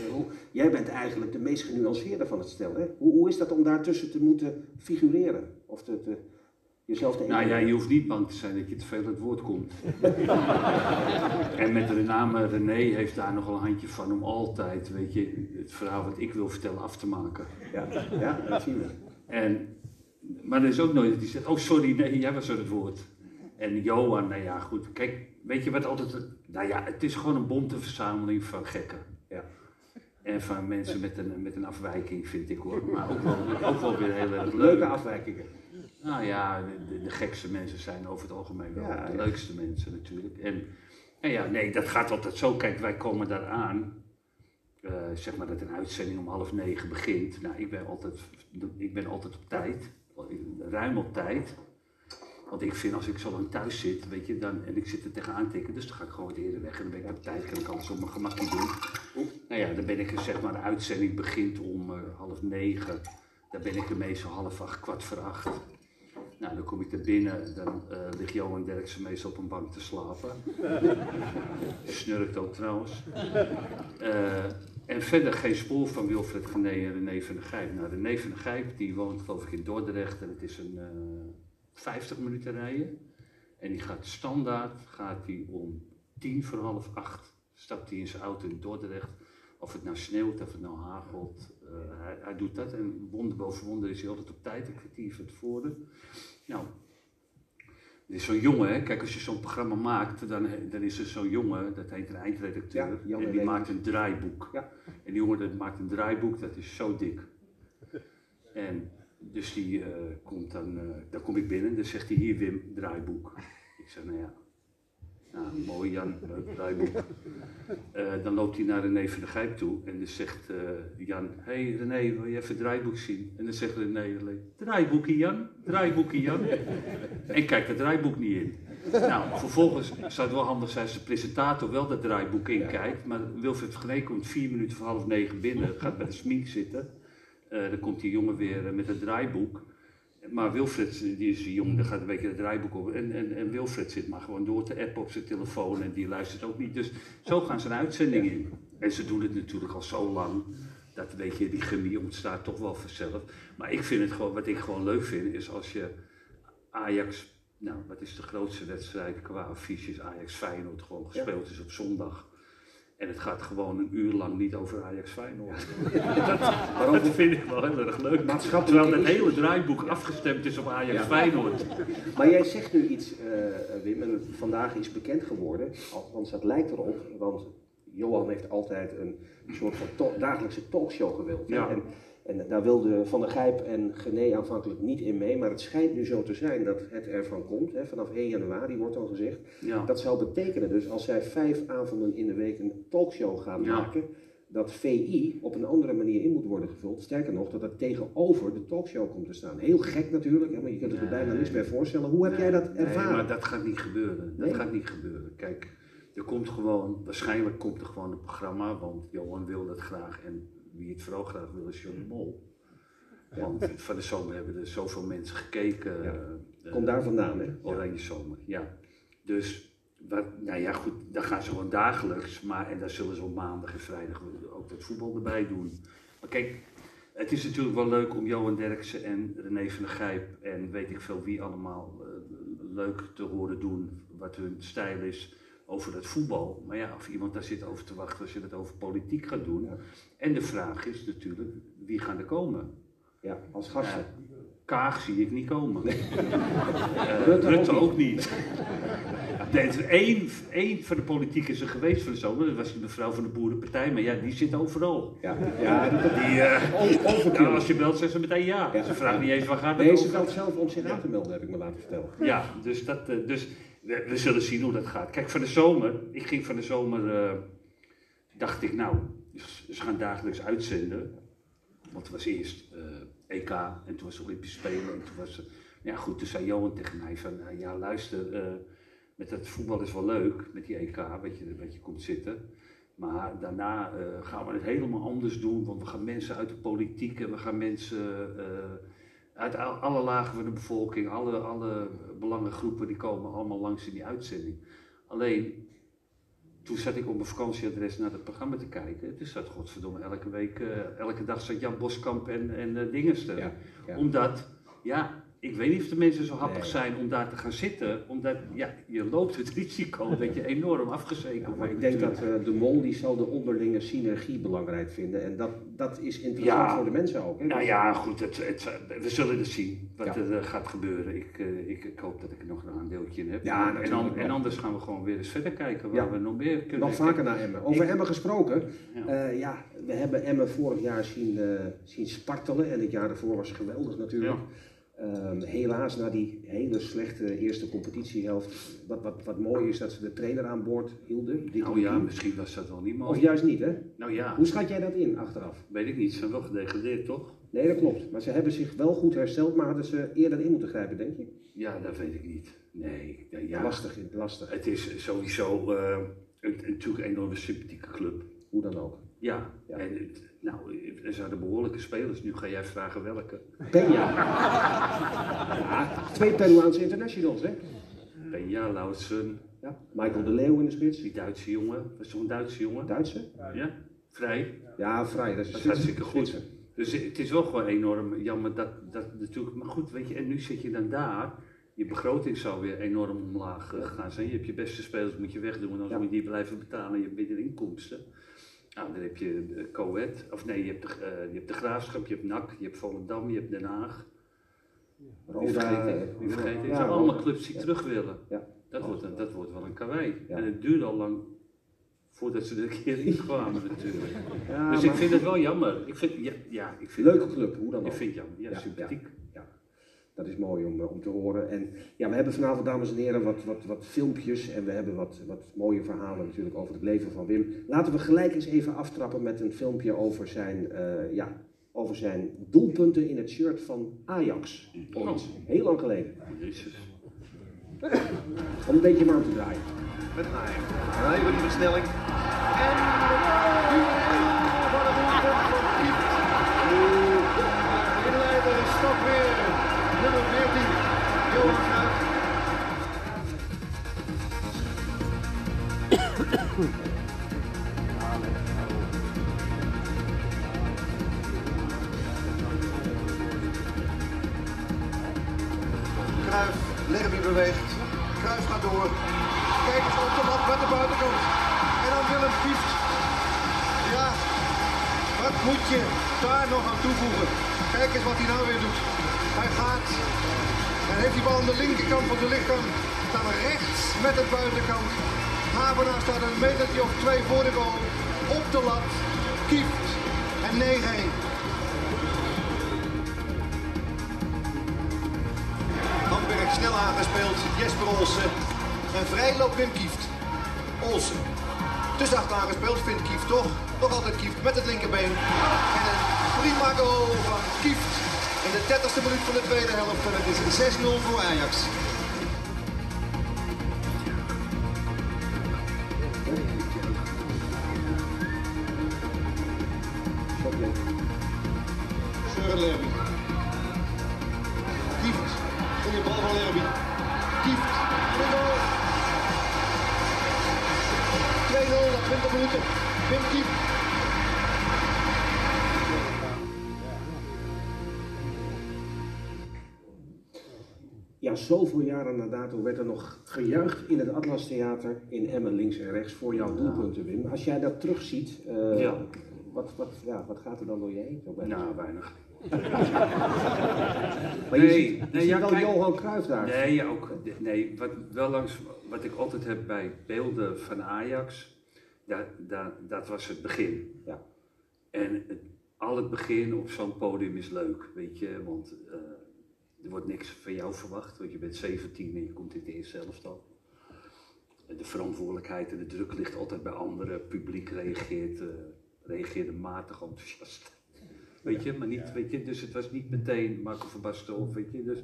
C: jij bent eigenlijk de meest genuanceerde van het stel. Hè? Hoe, hoe is dat om daartussen te moeten figureren? Of te, te, jezelf te
D: Nou ja, je hoeft niet bang te zijn dat je te veel het woord komt. en met de naam René heeft daar nog wel een handje van om altijd, weet je, het verhaal wat ik wil vertellen af te maken.
C: ja, ja, dat zien we.
D: En, maar er is ook nooit dat hij zegt, oh sorry, nee, jij was aan het woord. En Johan, nou ja, goed. Kijk, weet je wat altijd. Nou ja, het is gewoon een bonte verzameling van gekken.
C: Ja.
D: En van mensen met een, met een afwijking, vind ik hoor. Maar ook wel, ook wel weer heel erg leuk.
C: Leuke afwijkingen.
D: Nou ja, de, de, gekste mensen zijn over het algemeen wel
C: Ja,
D: de leukste mensen natuurlijk. En, en ja, nee, dat gaat altijd zo. Kijk, wij komen daar aan. eh, zeg maar dat een uitzending om half negen begint. Nou, ik ben altijd, ik ben altijd op tijd. Ruim op tijd. Want ik vind als ik zo lang thuis zit, weet je, dan, en ik zit er tegenaan tikken, dus dan ga ik gewoon wat eerder weg en dan ben ik op tijd, kan ik alles op mijn gemakje doen. Nou ja, dan ben ik er, zeg maar, de uitzending begint om eh, half negen, dan ben ik er meestal half acht, kwart voor acht. Nou, dan kom ik er binnen, dan eh ligt Johan Derksen meestal op een bank te slapen. Snurkt ook trouwens. Eh, en verder geen spoor van Wilfred Gené en René van der Gijp. Nou, René van der Gijp die woont geloof ik in Dordrecht en het is een eh 50 minuten rijden. En die gaat standaard, gaat hij om tien voor half acht, stapt hij in zijn auto in Dordrecht. Of het nou sneeuwt, of het nou hagelt, eh, hij, hij doet dat. En wonder boven wonder is hij altijd op tijd, een kwartier van tevoren. Nou, er is zo'n jongen, hè? kijk als je zo'n programma maakt, dan, dan is er zo'n jongen, dat heet een eindredacteur,
C: Ja,
D: en die maakt een draaiboek.
C: Ja.
D: En die jongen dat maakt een draaiboek, dat is zo dik. En dus die eh, komt dan, eh, dan kom ik binnen, dan zegt hij hier Wim, draaiboek. Ik zeg, nou ja, nou, mooi Jan, leuk draaiboek. Eh, dan loopt hij naar René van der Gijp toe en dan zegt eh, Jan, hé hey René, wil je even het draaiboek zien? En dan zegt René alleen, draaiboekje Jan, draaiboekje Jan. en kijkt het draaiboek niet in. Nou, vervolgens zou het wel handig zijn als de presentator wel dat draaiboek inkijkt, maar Wilfred Gené komt vier minuten voor half negen binnen, gaat bij de smink zitten. Eh, dan komt die jongen weer met het draaiboek. Maar Wilfred, die is jongen, daar gaat een beetje het draaiboek op. En, en, en Wilfred zit maar gewoon door te appen op zijn telefoon en die luistert ook niet. Dus zo gaan ze een uitzending in. En ze doen het natuurlijk al zo lang. Dat weet je, die chemie ontstaat toch wel vanzelf. Maar ik vind het gewoon, wat ik gewoon leuk vind, is als je Ajax, nou wat is de grootste wedstrijd qua affiches, Ajax Feyenoord gewoon gespeeld is op zondag. En het gaat gewoon een uur lang niet over Ajax Feyenoord. dat, dat vind ik wel heel erg leuk.
C: Maatschappelijk
D: Terwijl het hele draaiboek afgestemd is op Ajax
C: Ja.
D: Feyenoord.
C: Maar jij zegt nu iets, eh, Wim, en vandaag is bekend geworden, althans dat lijkt erop, want Johan heeft altijd een soort van to- dagelijkse talkshow gewild.
D: Ja.
C: En, en daar wilden Van der Gijp en Gené aanvankelijk niet in mee, maar het schijnt nu zo te zijn dat het ervan komt. Hè? Vanaf 1 januari wordt al gezegd.
D: Ja.
C: Dat zou betekenen dus als zij vijf avonden in de week een talkshow gaan
D: Ja.
C: maken, dat VI op een andere manier in moet worden gevuld. Sterker nog, dat het tegenover de talkshow komt te staan. Heel gek natuurlijk, hè, maar je kunt het er bijna niks bij voorstellen. Hoe heb jij dat
D: Nee,
C: ervaren?
D: maar dat gaat niet gebeuren. Dat
C: Nee?
D: gaat niet gebeuren. Kijk, er komt gewoon, waarschijnlijk komt er gewoon een programma, want Johan wil dat graag en wie het vooral graag wil is Johnny Mol. Want van de zomer hebben er zoveel mensen gekeken.
C: Ja.
D: eh,
C: Komt daar vandaan, hè?
D: Oranje zomer, ja. Dus, wat, nou ja, goed, dan gaan ze gewoon dagelijks, maar en dan zullen ze op maandag en vrijdag ook dat voetbal erbij doen. Maar kijk, het is natuurlijk wel leuk om Johan Derksen en René van der Gijp en weet ik veel wie allemaal eh, leuk te horen doen wat hun stijl is over dat voetbal. Maar ja, of iemand daar zit over te wachten als je het over politiek gaat doen.
C: Ja.
D: En de vraag is natuurlijk, wie gaan er komen?
C: Ja, als gasten.
D: Ja, Kaag zie ik niet komen. Eh,
C: Rutte
D: Rutte,
C: ook
D: niet. Nee, het is één, van de politiek is er geweest van de zomer. Dat was die mevrouw van de Boerenpartij. Maar ja, die zit overal.
C: Ja, ja dat,
D: Die, eh,
C: onverkild.
D: nou, als je belt, zegt ze meteen ja.
C: Ja.
D: Ze vraagt niet eens waar gaat het
C: Nee,
D: over.
C: valt zelf om zich aan te melden, heb ik me laten vertellen.
D: Ja, dus, dat, dus we, zullen zien hoe dat gaat. Kijk, van de zomer, ik ging van de zomer, eh, dacht ik nou, ze gaan dagelijks uitzenden. Want het was eerst eh, EK en toen was Olympische Spelen en toen was ja goed, toen zei Johan tegen mij van, eh, ja luister, eh, met dat voetbal is wel leuk, met die EK, wat je, wat je komt zitten. Maar daarna gaan we het helemaal anders doen, want we gaan mensen uit de politiek en we gaan mensen uit al- alle lagen van de bevolking, alle, alle belangengroepen, die komen allemaal langs in die uitzending. Alleen, toen zat ik op mijn vakantieadres naar het programma te kijken. Toen zat godverdomme elke week, eh, elke dag zat Jan Boskamp en, en Dinges.
C: Ja, ja.
D: Omdat, ja, ik weet niet of de mensen zo happig
C: Nee.
D: zijn om daar te gaan zitten, omdat ja, je loopt het risico dat je enorm
C: Ja, maar
D: wordt.
C: ik denk dat eh, de mol die zal de onderlinge synergie belangrijk vinden. En dat, dat is interessant
D: Ja.
C: voor de mensen ook. Hè?
D: Nou ja, goed, het, het, we zullen het zien wat
C: Ja.
D: er eh, gaat gebeuren. Ik, eh, ik, ik hoop dat ik er nog een aandeeltje in heb.
C: Ja,
D: en, anders gaan we gewoon weer eens verder kijken waar we nog meer kunnen.
C: Nog vaker naar Emmen. Over
D: Ik-
C: Emmen gesproken.
D: Ja.
C: ja, we hebben Emmen vorig jaar zien, zien spartelen. En het jaar daarvoor was geweldig natuurlijk. Ehm, helaas na die hele slechte eerste competitiehelft. Wat, wat, wat mooi is dat ze de trainer aan boord hielden.
D: Nou ja, misschien was dat wel niet
C: Of
D: mooi.
C: juist niet, hè?
D: Nou ja,
C: Hoe schat jij dat in achteraf?
D: weet ik niet. Ze zijn wel gedegradeerd, toch?
C: Nee, dat klopt. Maar ze hebben zich wel goed hersteld, maar hadden ze eerder in moeten grijpen, denk je?
D: Ja, dat weet ik niet. Nee, ja, ja.
C: Lastig, lastig.
D: Het is sowieso een, natuurlijk een enorme sympathieke club.
C: Hoe dan ook.
D: Ja,
C: Ja.
D: en nou, er zijn behoorlijke spelers. Nu ga jij vragen welke.
C: Peña. Ja, twee Peruaanse internationals, hè?
D: Benja, Lauritsen,
C: Ja. Michael de Leeuw in de spits.
D: die Duitse jongen. Was toch een Duitse jongen?
C: Duitse?
D: Ja, vrij.
C: Ja, vrij. Dat is,
D: Dat is hartstikke goed. Dus het is wel gewoon enorm jammer dat, dat natuurlijk. Maar goed, weet je, en nu zit je dan daar. Je begroting zou weer enorm omlaag eh, gaan zijn. Je hebt je beste spelers moet je wegdoen, anders
C: Ja.
D: moet je die blijven betalen. Je hebt minder inkomsten. Nou, dan heb je uh, Coët, of nee, je hebt, de, eh, je hebt de Graafschap, je hebt NAC, je hebt Volendam, je hebt Den Haag.
C: Roda,
D: vergeet ik? Wie vergeet ik? Het
C: ja,
D: zijn allemaal clubs die terug willen.
C: Ja.
D: Dat, wordt een, dat wordt wel een karwei. En het duurde al lang voordat ze er een keer in kwamen natuurlijk.
C: Ja,
D: dus ik vind het wel jammer. Ik vind, ja, ja, ik vind
C: Leuke club, hoe dan
D: Ik
C: ook.
D: vind het jammer. Ja,
C: Ja,
D: sympathiek.
C: Dat is mooi om, eh, om te horen. En ja, we hebben vanavond, dames en heren, wat, wat, wat filmpjes en we hebben wat, wat mooie verhalen natuurlijk over het leven van Wim. Laten we gelijk eens even aftrappen met een filmpje over zijn, eh, ja, over zijn doelpunten in het shirt van Ajax. Ooit. Heel lang geleden.
D: Jezus.
C: Om een beetje warm te draaien.
E: Met Naaier. En even die versnelling. En Cruijff, Lerby beweegt. Cruijff gaat door. Kijk eens op de lat met de buitenkant. En dan Willem Kieft. Ja, wat moet je daar nog aan toevoegen? Kijk eens wat hij nou weer doet. Hij gaat en heeft die bal aan de linkerkant van de lichaam. Dan rechts met de buitenkant. Habenaar staat een metertje of twee voor de goal. Op de lat. Kieft. En 9-1. Snel aangespeeld. Jesper Olsen. En vrij loopt Wim Kieft. Olsen. Te zacht aangespeeld vindt Kieft toch. Nog altijd Kieft met het linkerbeen. En een prima goal van Kieft. In de 30ste minuut van de tweede helft. En het is 6-0 voor Ajax.
C: Jaren na dato werd er nog gejuicht in het Atlas Theater in Emmen, links en rechts, voor jouw doelpunten, Wim. Als jij dat terugziet,
D: Ja.
C: wat, wat, ja, wat gaat er dan door je heen?
D: Nou, weinig.
C: maar je
D: nee,
C: ziet, je
D: nee,
C: ziet
D: ja,
C: wel
D: kijk-
C: Johan Cruijff daar.
D: Nee, ja, ook, nee wat, wel langs, wat ik altijd heb bij beelden van Ajax, dat, dat, dat was het begin.
C: Ja.
D: En het, al het begin op zo'n podium is leuk, weet je, want eh, er wordt niks van jou verwacht, want je bent 17 en je komt in het eerste elftal. De verantwoordelijkheid en de druk ligt altijd bij anderen. Het publiek reageert, eh, reageerde matig enthousiast. Weet je, maar niet, weet je, dus het was niet meteen Marco van Basten of weet je, dus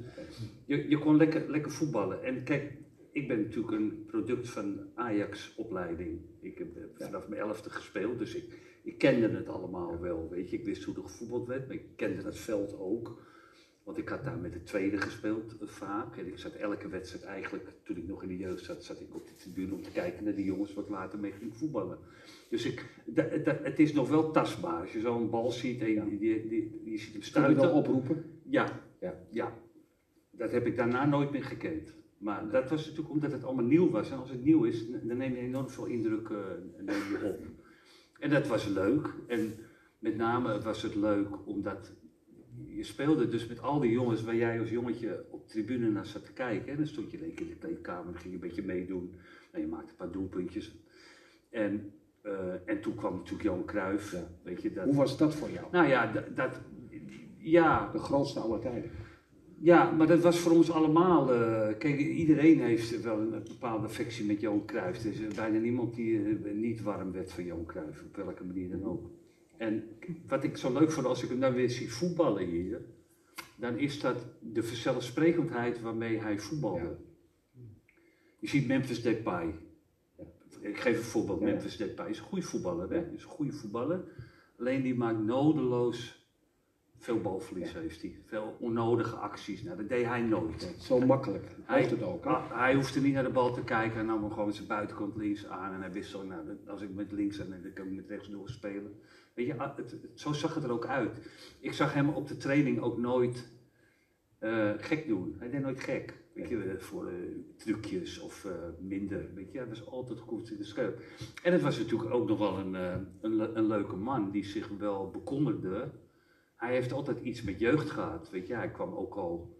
D: je, je kon lekker, lekker voetballen. En kijk, ik ben natuurlijk een product van Ajax opleiding. Ik heb eh, vanaf mijn elfde gespeeld, dus ik, ik kende het allemaal wel, weet je. Ik wist hoe er gevoetbald werd, maar ik kende het veld ook. Want ik had daar met de tweede gespeeld eh, vaak. En ik zat elke wedstrijd eigenlijk, toen ik nog in de jeugd zat, zat ik op de tribune om te kijken naar die jongens wat later mee ging voetballen. Dus ik, da- da- het is nog wel tastbaar. Als je zo'n bal ziet en je, die, die, die, je ziet hem
C: Kun
D: stuiten.
C: oproepen?
D: Ja,
C: Ja.
D: ja. dat heb ik daarna nooit meer gekend. Maar dat was natuurlijk omdat het allemaal nieuw was. En als het nieuw is, dan neem je enorm veel indruk uh, neem je op. En dat was leuk. En met name was het leuk omdat je speelde dus met al die jongens waar jij als jongetje op tribune naar zat te kijken. En dan stond je een keer in de kleedkamer, ging je een beetje meedoen. En je maakte een paar doelpuntjes. En, uh, en toen kwam natuurlijk Johan Cruijff.
C: Ja.
D: Weet je, dat,
C: Hoe was dat voor jou?
D: nou ja, dat, ja,
C: De grootste aller tijden.
D: ja, maar dat was voor ons allemaal. eh, kijk, iedereen heeft wel een bepaalde affectie met Johan Cruijff. Er is eh, bijna niemand die eh, niet warm werd van Johan Cruijff, op welke manier dan ook. En wat ik zo leuk vond als ik hem dan weer zie voetballen hier, dan is dat de vanzelfsprekendheid waarmee hij voetbalde. Je ziet Memphis Depay. Ik geef een voorbeeld.
C: Ja.
D: Memphis Depay is een goede voetballer, hè? Is een goede voetballer. Alleen die maakt nodeloos veel balverlies heeft hij. Veel onnodige acties. Nou, dat deed hij nooit.
C: Zo makkelijk. Hij heeft het ook. Hè?
D: Ah, hij hoefde niet naar de bal te kijken. Hij nam hem gewoon zijn buitenkant links aan. En hij wist zo, nou, als ik met links en dan kan ik met rechts doorspelen. Weet je, ah, het, het- zo zag het er ook uit. Ik zag hem op de training ook nooit eh, gek doen. Hij deed nooit gek. Weet je, eh, voor eh, trucjes of minder. Weet je, hij was altijd goed in de scherp. En het was natuurlijk ook nog wel een, een, een leuke man die zich wel bekommerde. Hij heeft altijd iets met jeugd gehad. Weet je, hij kwam ook al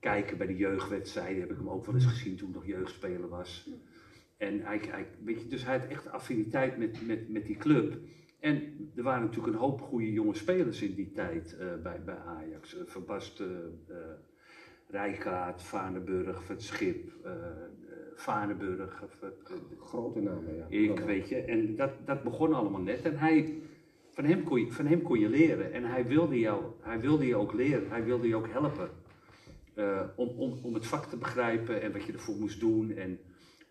D: kijken bij de jeugdwedstrijden. Heb ik hem ook wel eens gezien toen ik nog jeugdspeler was. En hij, hij, weet je, dus hij had echt affiniteit met, met, met die club. En er waren natuurlijk een hoop goede jonge spelers in die tijd eh, bij, bij Ajax. Basten, eh Rijkaard, Vaneburg, Van het Schip, Vaneburg. eh,
C: Grote namen, ja.
D: ik weet je, en dat, dat begon allemaal net. En hij, van, hem kon je, van hem kon je leren. En hij wilde jou, hij wilde je ook leren, hij wilde je ook helpen. Om, om, om het vak te begrijpen en wat je ervoor moest doen en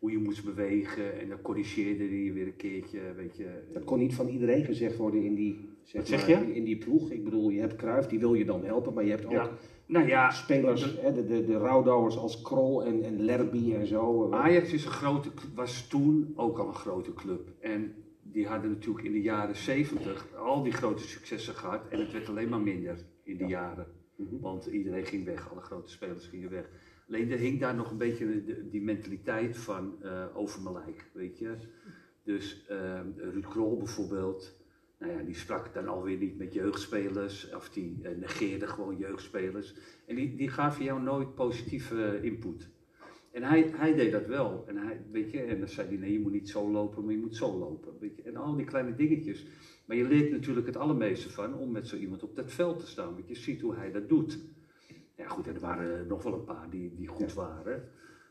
D: hoe je moest bewegen. En dan corrigeerde hij je weer een keertje, weet je.
C: Dat kon niet van iedereen gezegd worden in die, zeg
D: Wat zeg
C: maar,
D: je?
C: In, die ploeg. Ik bedoel, je hebt Cruijff, die wil je dan helpen, maar je hebt ook
D: Ja, nou ja,
C: spelers, hè, de, de, de rouwdouwers als Krol en, en Lerby en zo.
D: Ajax is een grote, was toen ook al een grote club. En die hadden natuurlijk in de jaren 70 al die grote successen gehad. En het werd alleen maar minder in die jaren.
C: Mhm.
D: Want iedereen ging weg, alle grote spelers gingen weg. Alleen er hing daar nog een beetje die mentaliteit van eh over lijk, weet je. Dus eh, Ruud Krol bijvoorbeeld, nou ja, die sprak dan alweer niet met jeugdspelers. Of die eh, negeerde gewoon jeugdspelers. En die, die gaven jou nooit positieve input. En hij, hij deed dat wel. En, hij, weet je, en dan zei hij, nee, je moet niet zo lopen, maar je moet zo lopen. Weet je. En al die kleine dingetjes. Maar je leert natuurlijk het allermeeste van om met zo iemand op dat veld te staan. Want je ziet hoe hij dat doet. Ja goed, en er waren nog wel een paar die, die goed waren.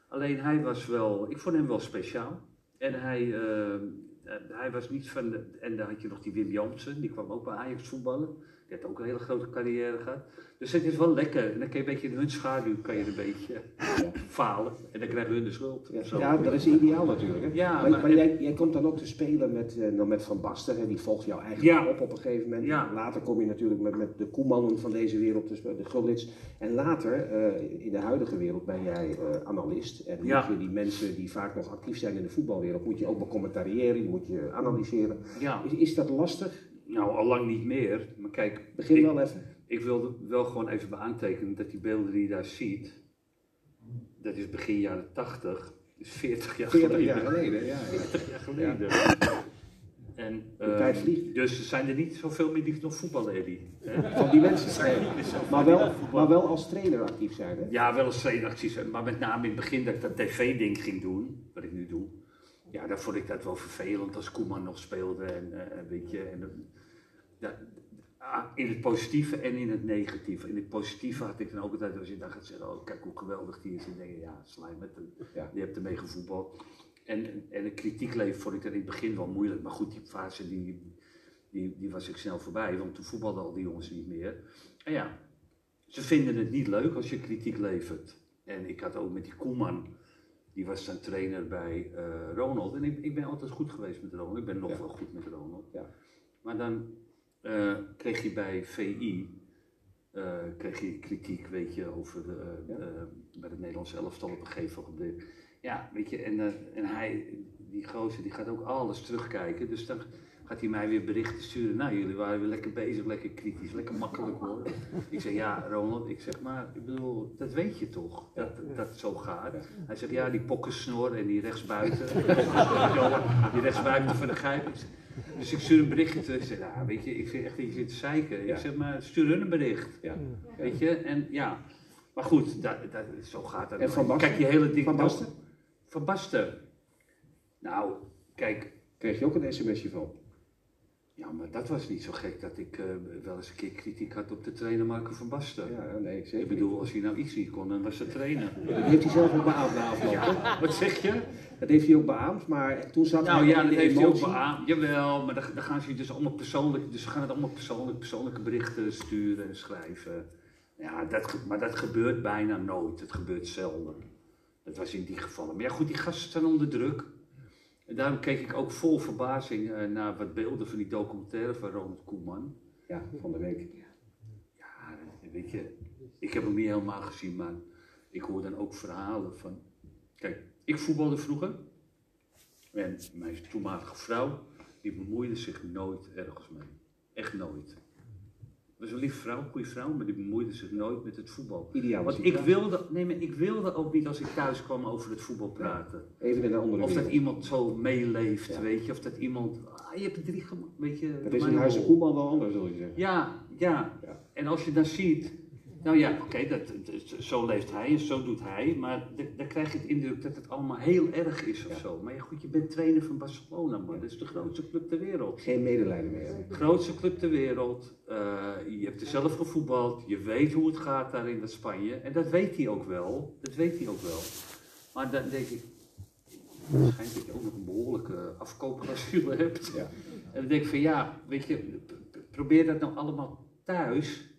D: Alleen hij was wel, ik vond hem wel speciaal. En hij, eh, eh, hij was niet van, de, en dan had je nog die Wim Jansen, die kwam ook bij Ajax voetballen. Die had ook een hele grote carrière gehad. Dus het is wel lekker. En dan kan je een beetje in hun schaduw kan je een beetje falen. En dan krijgen hun de schuld.
C: Ja,
D: Zo.
C: ja, dat is ideaal natuurlijk. Hè?
D: Ja,
C: maar
D: maar-
C: maar jij, jij komt dan ook te spelen met, eh, nou, met Van Basten, hè? die volgt jou eigenlijk
D: Ja.
C: op op een gegeven moment. Later kom je natuurlijk met, met de Koemannen van deze wereld, dus de Gullits. En later, eh, in de huidige wereld, ben jij eh, analist. En moet je die mensen die vaak nog actief zijn in de voetbalwereld, moet je ook becommentariëren, die moet je analyseren.
D: Ja,
C: Is, is dat lastig?
D: Nou al lang niet meer. Maar kijk,
C: Begin
D: ik,
C: wel even.
D: ik wilde wel gewoon even beaantekenen dat die beelden die je daar ziet, dat is begin jaren 80, dus 40 jaar
C: 40
D: geleden.
C: jaar geleden, ja. ja.
D: 40 jaar geleden. En,
C: De
D: ehm,
C: tijd vliegt.
D: Dus er zijn er niet zoveel meer die nog voetballen, Eddie.
C: Van die mensen.
D: Er zoveel
C: Maar, wel, maar wel als trainer actief zijn. Hè?
D: Ja, wel eens traineracties, maar met name in het begin dat ik dat tv-ding ging doen, wat ik nu doe. Ja, dan vond ik dat wel vervelend als Koeman nog speelde en eh, weet je. En, in het positieve en in het negatieve. In het positieve had ik dan ook altijd, als je dan gaat zeggen, oh kijk hoe geweldig die is, dan denk je, ja, slijm met hem,
C: Ja.
D: je hebt ermee gevoetbald. En, en een kritiek leven vond ik dat in het begin wel moeilijk, maar goed, die fase die, die, die was ik snel voorbij, want toen voetbalden al die jongens niet meer. En ja, ze vinden het niet leuk als je kritiek levert. En ik had ook met die Koeman, die was dan trainer bij eh, Ronald. En ik, ik ben altijd goed geweest met Ronald. Ik ben nog
C: Ja.
D: wel goed met Ronald.
C: Ja.
D: Maar dan eh, kreeg je bij VI eh, kreeg je kritiek, weet je, over de, eh,
C: Ja.
D: bij het Nederlands elftal op een gegeven moment. Ja, weet je, en, en hij, die gozer, die gaat ook alles terugkijken. Dus dan gaat gaat hij mij weer berichten sturen. Nou, jullie waren weer lekker bezig, lekker kritisch, lekker makkelijk hoor. Ik zeg, ja Ronald, ik zeg maar, ik bedoel, dat weet je toch, dat, dat het zo gaat. Hij zegt, ja die pokkensnor en die rechtsbuiten, die rechtsbuiten van de gijp. Dus ik stuur een berichtje terug. Ik zeg, nou, weet je, ik vind echt je zit te zeiken.
C: Ja.
D: Ik zeg, maar stuur hun een bericht.
C: Ja.
D: Weet je, en ja. Maar goed, dat, dat, zo gaat dat.
C: En Van Basten?
D: Kijk, je hele ding...
C: Van Basten?
D: Van Basten. Nou, kijk,
C: Kreeg je ook een sms'je van?
D: Ja, maar dat was niet zo gek dat ik eh, wel eens een keer kritiek had op de trainer Marco van Basten.
C: Ja, nee, ik
D: Ik bedoel, als hij nou iets niet kon, dan was het trainen.
C: niet. Dat heeft hij zelf ook beaamd na afloop.
D: Wat zeg je?
C: Dat heeft hij ook beaamd, maar toen zat
D: Nou
C: hij
D: ja,
C: in
D: dat heeft hij ook beaamd. Jawel, maar dan, dan gaan ze dus allemaal persoonlijk, dus ze gaan het allemaal persoonlijk, persoonlijke berichten sturen en schrijven. Ja, dat, maar dat gebeurt bijna nooit. Het gebeurt zelden. Dat was in die gevallen. Maar ja, goed, die gasten staan onder druk. En daarom keek ik ook vol verbazing eh, naar wat beelden van die documentaire van Ronald Koeman.
C: Ja, van de week.
D: Ja, weet je, ik heb hem niet helemaal gezien, maar ik hoor dan ook verhalen van. Kijk, ik voetbalde vroeger. En mijn toenmalige vrouw, die bemoeide zich nooit ergens mee. Echt nooit. Was een lieve vrouw, goede vrouw, maar die bemoeide zich nooit met het voetbal.
C: Ideaal.
D: Want ik wilde, nee, maar ik wilde ook niet als ik thuis kwam over het voetbal praten.
C: Even in een andere
D: Of dat iemand zo meeleeft,
C: Ja.
D: weet je. Of dat iemand, ah, je hebt er drie gemaakt, weet je.
C: Dat is in
D: rol.
C: Koeman wel anders, zul je zeggen.
D: Ja, ja,
C: Ja.
D: En als je dan ziet, nou ja, oké, dat, dat- zo leeft hij en zo doet hij, maar d- dan krijg je het indruk dat het allemaal heel erg is of
C: Ja.
D: zo. Maar ja, goed, je bent trainer van Barcelona, man. Dat is de grootste club ter wereld.
C: Geen medelijden mee hebben.
D: Grootste club ter wereld. eh, je hebt er zelf gevoetbald. Je weet hoe het gaat daar in dat Spanje. En dat weet hij ook wel. Dat weet hij ook wel. Maar dan denk ik, waarschijnlijk dat je ook nog een behoorlijke afkoopclausule hebt.
C: Ja.
D: En dan denk ik van ja, weet je, probeer dat nou allemaal thuis.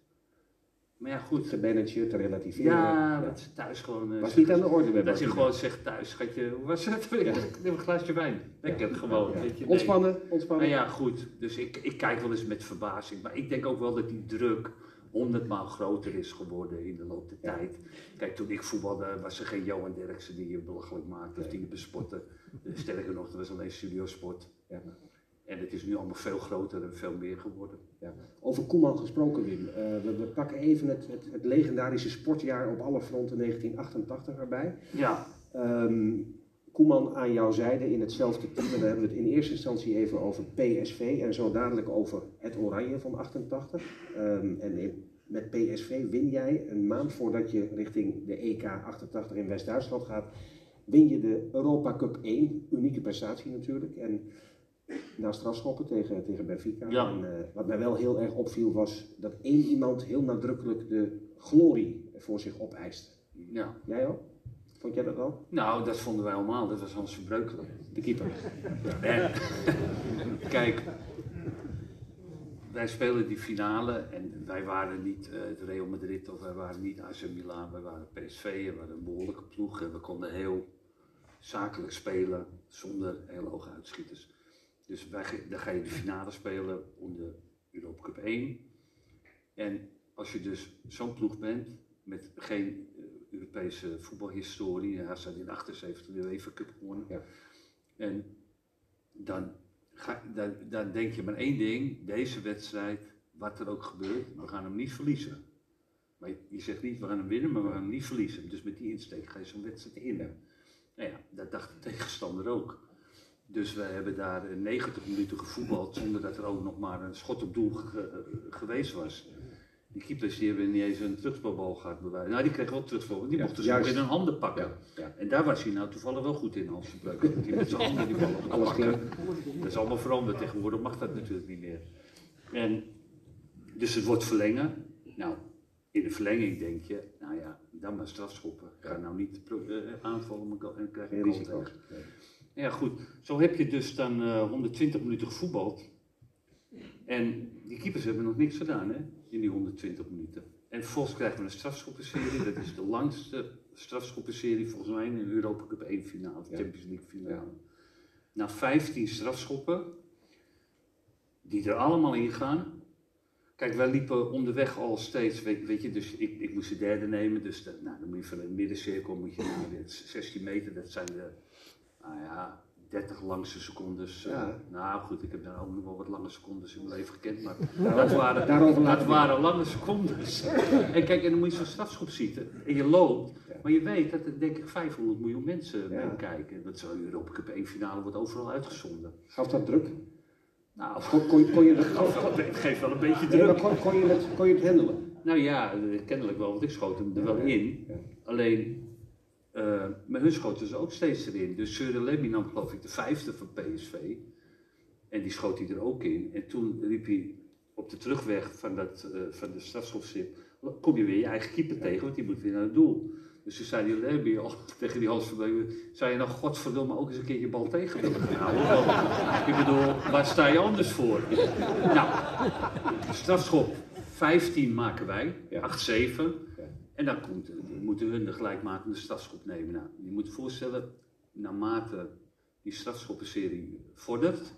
D: Maar ja, goed.
C: Te managen, te relativeren.
D: Ja, dat is thuis gewoon. eh,
C: Was niet aan de orde
D: Dat je gewoon zegt thuis, schatje, hoe was het? Neem een glaasje wijn. Lekker gewoon.
C: Ja.
D: Weet je, nee.
C: Ontspannen, ontspannen.
D: Nou ja, goed. Dus ik, ik kijk wel eens met verbazing. Maar ik denk ook wel dat die druk honderdmaal groter is geworden in de loop der
C: Ja.
D: tijd. Kijk, toen ik voetbalde was er geen Johan Derksen die je belachelijk maakte of die je bespotte. Eh, Sterker nog, er was alleen studiosport.
C: Ja.
D: En het is nu allemaal veel groter en veel meer geworden.
C: Ja. Over Koeman gesproken, Wim. Eh, we, we pakken even het, het, het legendarische sportjaar op alle fronten 1988 erbij.
D: Ja,
C: Ehm, Koeman aan jouw zijde in hetzelfde team. En dan hebben we het in eerste instantie even over PSV en zo dadelijk over het Oranje van 88. Ehm, en in- met PSV win jij een maand voordat je richting de EK 88 in West-Duitsland gaat, win je de Europa Cup 1. Unieke prestatie natuurlijk. En na strafschoppen tegen, tegen Benfica.
D: Ja.
C: En, eh, wat mij wel heel erg opviel was dat één iemand heel nadrukkelijk de glorie voor zich opeiste.
D: ja.
C: Jij ook? Vond jij dat ook?
D: Nou, dat vonden wij allemaal. Dat was Hans Verbreukelen.
C: De keeper.
D: En, kijk, wij spelen die finale en wij waren niet eh, het Real Madrid of wij waren niet AC Milan, wij waren PSV en we hadden een behoorlijke ploeg en we konden heel zakelijk spelen zonder heel hoge uitschieters. Dus wij, dan ga je de finale spelen om de Europa Cup 1. En als je dus zo'n ploeg bent met geen eh, Europese voetbalhistorie, hij staat in 78 de UEFA Cup gewonnen.
C: Ja.
D: En dan, ga, dan, dan denk je maar één ding, deze wedstrijd, wat er ook gebeurt, we gaan hem niet verliezen. Maar je, je zegt niet, we gaan hem winnen, maar we gaan hem niet verliezen. Dus met die insteek ga je zo'n wedstrijd in. Nou ja, dat dacht de tegenstander ook. Dus we hebben daar eh, 90 minuten gevoetbald zonder dat er ook nog maar een schot op doel ge- eh, geweest was. Die keepers die hebben niet eens een terugspelbal gehad. bij wijze- Nou, die kregen wel terugspel, die
C: Ja,
D: mochten ze ook in hun handen pakken.
C: Ja, ja.
D: En daar was hij nou toevallig wel goed in, Hans Verbreuk. Die met zijn handen die bal op
C: Alles
D: pakken. Dat is allemaal veranderd. Tegenwoordig mag dat natuurlijk niet meer. En, dus het wordt verlengen. Nou, in de verlenging denk je, nou ja, dan maar strafschoppen. Ga nou niet eh, aanvallen en krijg je
C: Geen
D: Ja, goed. Zo heb je dus dan eh, 120 minuten gevoetbald. En die keepers hebben nog niks gedaan, hè, in die 120 minuten. En vervolgens krijgen we een strafschoppenserie. Dat is de langste strafschoppenserie volgens mij in de Europa Cup 1 finale,
C: Ja.
D: Champions League finale.
C: Ja.
D: Na 15 strafschoppen, die er allemaal in gaan. Kijk, wij liepen onderweg al steeds, weet, weet je, dus ik, ik moest de derde nemen. Dus nou, dan moet je van de middencirkel moet je naar de 16 meter, dat zijn de, nou ja, 30 langste secondes. nou goed, ik heb daar ook nog wel wat lange secondes in mijn leven gekend, maar dat waren, dat lange secondes. en kijk, en dan moet je zo'n strafschop zitten en je loopt, maar je weet dat er denk ik 500 miljoen mensen
C: Ja.
D: meekijken. Dat zo'n Europa Cup 1 finale wordt overal uitgezonden.
C: Gaf dat druk?
D: Nou,
C: Kon, kon, kon je, dat,
D: het geeft wel een beetje
C: nee, maar
D: druk.
C: kon, kon, je het, kon je het handelen?
D: Nou ja, eh, kennelijk wel, want ik schoot hem er wel in. Alleen, eh maar hun schoten ze ook steeds erin. Dus Søren Lemmy nam geloof ik de vijfde van PSV. En die schoot hij er ook in. En toen riep hij op de terugweg van, dat, eh, van de strafschopstip, kom je weer je eigen keeper tegen, want die moet weer naar het doel. Dus toen zei die al tegen die Hans Verbrugge, zou je nou godverdomme ook eens een keer je bal tegen willen gaan houden? Ik bedoel, waar sta je anders voor? Nou, strafschop 15 maken wij,
C: Ja.
D: 8-7. En dan komt, moeten hun de gelijkmakende strafschop nemen. Nou, je moet je voorstellen, naarmate die strafschoppenserie vordert,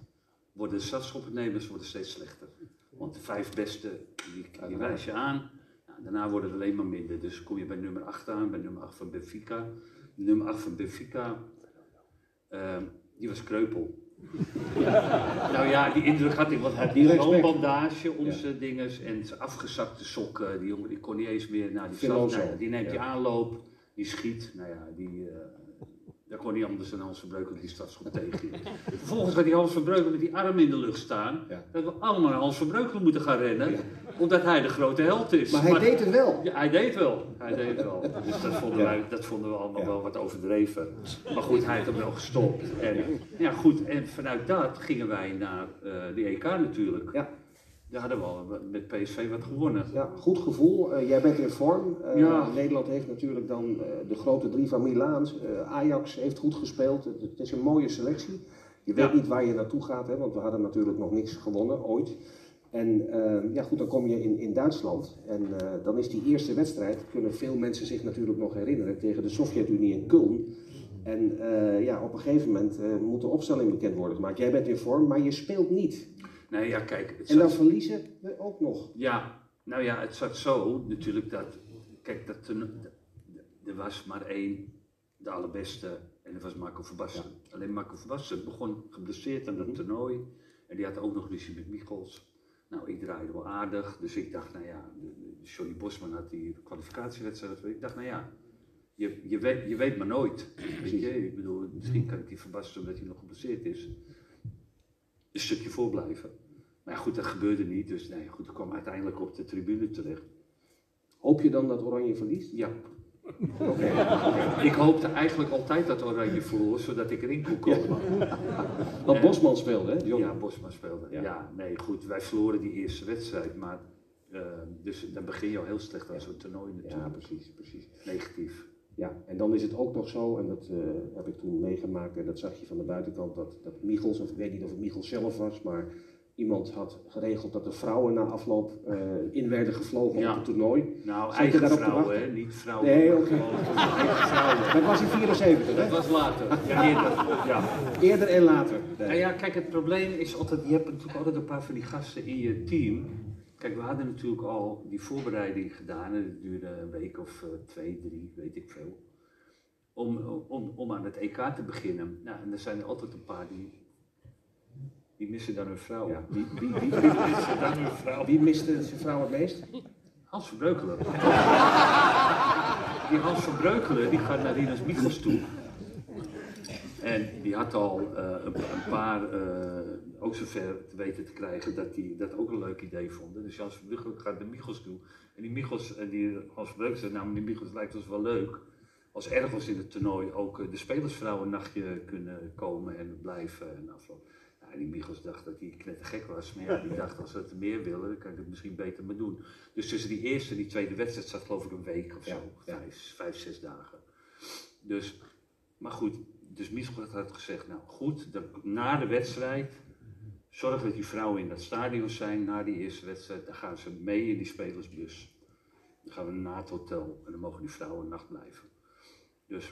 D: worden de strafschoppennemers worden steeds slechter. Want de vijf beste, die, die wijs je aan. Nou, daarna worden het alleen maar minder. Dus kom je bij nummer 8 aan, bij nummer 8 van Benfica. Nummer 8 van Benfica, ehm, die was kreupel. Nou ja, die indruk had ik, want hij had
C: Die
D: zo'n
C: respect.
D: bandage om
C: Ja.
D: dinges en zijn afgezakte sokken. Die jongen die kon niet eens meer naar die. Nou, die neemt die aanloop, die schiet. Nou ja, die, eh daar kon niet anders dan Hans Verbreukel die strafschop tegen. Vervolgens gaat die Hans Verbreukel met die arm in de lucht staan.
C: Ja.
D: Dat we allemaal naar Hans Verbreukel moeten gaan rennen, omdat hij de grote held is.
C: Maar hij deed het wel.
D: Ja, hij deed wel. Hij deed wel. Dus dat vonden, wij, dat vonden we allemaal wel wat overdreven. Maar goed, hij heeft hem wel gestopt. En, ja, goed, en vanuit dat gingen wij naar eh, de EK natuurlijk.
C: Ja.
D: Daar hadden we al met PSV wat gewonnen.
C: Ja, goed gevoel. Eh, jij bent in vorm. Eh,
D: Ja.
C: Nederland heeft natuurlijk dan eh, de grote drie van Milaan. Ajax heeft goed gespeeld. Het, is een mooie selectie. Je weet
D: Ja.
C: niet waar je naartoe gaat, hè, want we hadden natuurlijk nog niks gewonnen, ooit. En ja, goed, dan kom je in, in Duitsland. En dan is die eerste wedstrijd, kunnen veel mensen zich natuurlijk nog herinneren, tegen de Sovjet-Unie in Köln. En ja, op een gegeven moment moet de opstelling bekend worden gemaakt. Jij bent in vorm, maar je speelt niet.
D: Nee, ja, kijk.
C: En dan
D: zat-
C: verliezen we ook nog.
D: Ja, nou ja, het zat zo natuurlijk dat. Kijk, dat toen, er was maar één, de allerbeste, en dat was Marco Verbassen. Alleen Marco Verbassen begon geblesseerd aan dat toernooi. En die had ook nog ruzie met Michels. Nou, ik draaide wel aardig, dus ik dacht, nou ja, Johnny Bosman had die kwalificatiewedstrijd. Ik dacht, nou ja, je, je, weet, je weet maar nooit. Weet je, ik bedoel, misschien kan ik die Verbassen, omdat hij nog geblesseerd is, een stukje voorblijven. Maar ja, goed, dat gebeurde niet. Dus nee, goed, ik kwam uiteindelijk op de tribune terecht.
C: Hoop je dan dat Oranje verliest?
D: Ja. Ik hoopte eigenlijk altijd dat Oranje verloor, zodat ik erin kon komen.
C: Want Bosman speelde, hè? John?
D: Ja, Bosma speelde.
C: Ja.
D: Ja. nee, goed, wij verloren die eerste wedstrijd, maar eh, dus dan begin je al heel slecht aan zo'n toernooi
C: Ja,
D: natuurlijk.
C: precies, precies.
D: Negatief.
C: Ja, en dan is het ook nog zo, en dat eh, heb ik toen meegemaakt, en dat zag je van de buitenkant, dat, dat Michels, of ik weet niet of het Michels zelf was, maar iemand had geregeld dat de vrouwen na afloop eh, in werden gevlogen
D: Ja.
C: op het toernooi.
D: Nou,
C: je
D: eigen vrouwen, hè, niet vrouwen.
C: Nee, oké.
D: gewoon Eigen vrouwen.
C: Dat was in 74,
D: Dat
C: hè?
D: was later, ja, eerder. Ja.
C: Eerder en later. Nee.
D: Nou ja, kijk, het probleem is altijd, je hebt natuurlijk altijd een paar van die gasten in je team. Kijk, we hadden natuurlijk al die voorbereiding gedaan, en dat duurde een week of eh, twee, drie, weet ik veel. Om, om, om aan het EK te beginnen. Nou, en er zijn er altijd een paar die, die missen dan hun vrouw.
C: Ja.
D: Wie, wie, wie, wie missen dan hun vrouw?
C: Wie miste zijn vrouw het meest?
D: Hans Verbreukelen. Die Hans Verbreukelen die gaat naar Rinus Michels toe. En die had al eh, een, een paar eh, ook zover te weten te krijgen dat die dat ook een leuk idee vonden. Dus Hans Verbreukelen gaat naar Michels toe. En die Michels en die Hans Verbreukelen zei, nou meneer Michels lijkt ons wel leuk. Als ergens in het toernooi ook eh, de spelersvrouwen een nachtje kunnen komen en blijven en afloop. Ja, die Michels dacht dat hij knettergek was. Maar ja, die dacht als ze het meer willen, dan kan ik het misschien beter maar doen. Dus tussen die eerste en die tweede wedstrijd zat geloof ik een week of
C: Ja,
D: zo.
C: ja.
D: Vijf, vijf, zes dagen. Dus, maar goed, dus Michels had gezegd, nou goed, dan, na de wedstrijd, zorg dat die vrouwen in dat stadion zijn, na die eerste wedstrijd, dan gaan ze mee in die spelersbus. Dan gaan we naar het hotel en dan mogen die vrouwen een nacht blijven. Dus,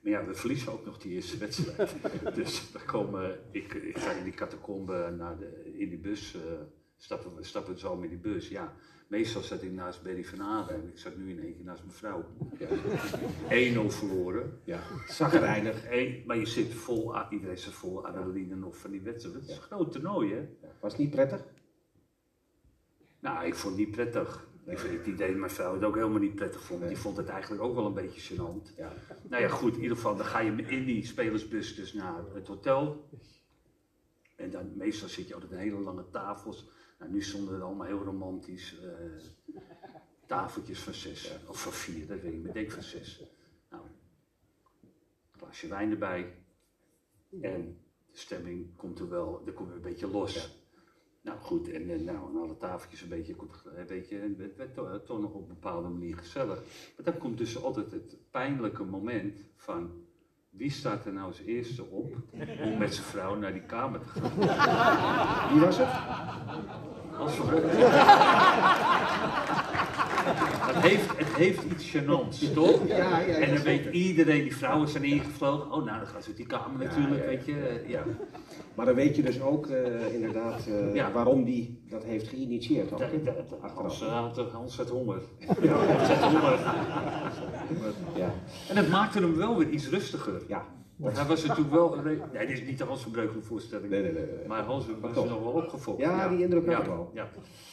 D: maar ja, we verliezen ook nog die eerste wedstrijd. dus dan komen, ik, ik ga in die catacombe naar de, in die bus eh, stappen, we- stappen zo met die bus. Ja, meestal zat ik naast Berry van Aden en ik zat nu in één keer naast mijn vrouw. 1-0 verloren.
C: Ja, zagrijnig.
D: Eén- maar je zit vol, iedereen zit vol adrenaline nog van die wedstrijd. Het is een groot toernooi, hè?
C: Was het niet prettig?
D: Nou, ik vond het niet prettig. Ik vind het idee dat mijn vrouw het ook helemaal niet prettig vond. Die vond het eigenlijk ook wel een beetje gênant.
C: Ja.
D: Nou ja, goed, in ieder geval, dan ga je in die spelersbus dus naar het hotel. En dan meestal zit je altijd aan hele lange tafels. Nou, nu stonden er allemaal heel romantisch eh, tafeltjes van zes. Of van vier, dat weet ik niet, maar ik denk van zes. Nou, een glaasje wijn erbij. En de stemming komt er wel, er komt een beetje los. Nou goed, en, en nou, aan alle tafeltjes een beetje, een beetje het werd, toch nog op een bepaalde manier gezellig. Maar dan komt dus altijd het pijnlijke moment van wie staat er nou als eerste op om met zijn vrouw naar die kamer te gaan.
C: Wie was het?
D: Van Heeft, het heeft iets gênants, toch?
C: Ja, ja, ja,
D: en dan
C: zeker.
D: weet iedereen, die vrouwen zijn ingevlogen. Oh, nou, dan gaan ze uit die kamer natuurlijk,
C: ja, ja.
D: weet je. eh, Ja.
C: Maar dan weet je dus ook eh, inderdaad eh,
D: Ja.
C: waarom die dat heeft geïnitieerd. Ook,
D: Dat-
C: Achteraf.
D: Hans, had, Hans had honger. Ja, Hans had honger.
C: Ja.
D: En het maakte hem wel weer iets rustiger.
C: ja.
D: Want hij was natuurlijk wel... een re- Nee, dit is niet de Hans van Breukelen voorstelling.
C: Nee, nee, nee. nee.
D: Maar Hans was
C: toch.
D: nog wel opgefokt.
C: Ja, die indruk had
D: ja,
C: ik wel.
D: Ja.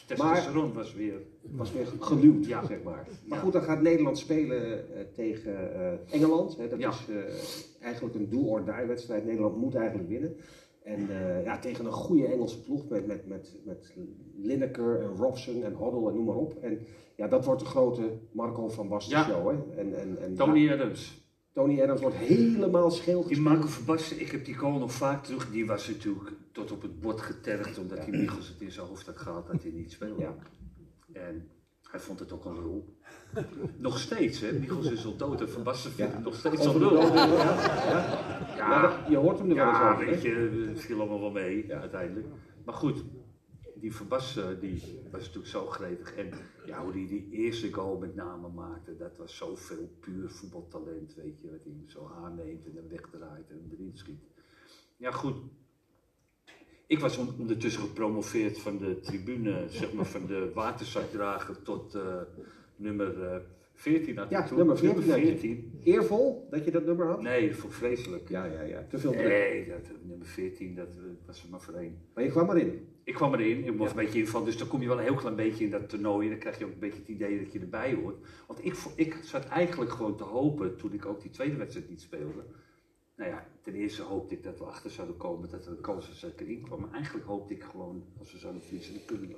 D: Testosteron was weer...
C: Was weer geluwd,
D: Ja.
C: zeg maar. Maar goed, dan gaat Nederland spelen eh, tegen eh, Engeland. Hè. Dat is eh, eigenlijk een do-or-die wedstrijd. Nederland moet eigenlijk winnen. En ja, tegen een goede Engelse ploeg met, met, met, met Lineker en Robson en Hoddle en noem maar op. En ja, dat wordt de grote Marco van Basten
D: Ja.
C: show. Hè. En, en, en,
D: Tony
C: ja,
D: Adams.
C: Tony Adams wordt helemaal scheel
D: Die
C: gespeeld.
D: Marco van Basten, ik heb die goal nog vaak terug. Die was natuurlijk tot op het bord getergd omdat die Michels het in zijn hoofd had gehad dat hij niet speelde.
C: Ja.
D: En hij vond het ook een lul. nog steeds, hè? Michels is al dood en Van Basten vindt
C: Ja.
D: hem nog steeds een
C: dood, ja.
D: Ja,
C: Ja, je hoort hem er wel eens
D: ja,
C: over. hè.
D: weet je, het viel allemaal wel mee uiteindelijk. Maar goed, die Van Basten, die was natuurlijk zo gretig. En ja, hoe die die eerste goal met name maakte, dat was zoveel puur voetbaltalent, weet je. Dat hij zo aanneemt en dan wegdraait en hem erin schiet. Ja, goed. Ik was on- ondertussen gepromoveerd van de tribune, zeg maar van de waterzakdrager tot eh, nummer eh 14 had
C: Ja, nummer 14 had je.
D: 14.
C: Eervol dat je dat nummer had?
D: Nee, vreselijk.
C: Ja, ja, ja. Te veel druk.
D: Nee, dat, nummer 14, dat eh, was er maar voor één.
C: Maar je kwam erin.
D: Ik kwam erin, ik moest een beetje invallen, dus dan kom je wel een heel klein beetje in dat toernooi. En dan krijg je ook een beetje het idee dat je erbij hoort. Want ik, ik zat eigenlijk gewoon te hopen, toen ik ook die tweede wedstrijd niet speelde. Nou ja, ten eerste hoopte ik dat we achter zouden komen, dat er een kans was dat ik erin kwam. Maar eigenlijk hoopte ik gewoon, als we zouden verliezen, dan kunnen we,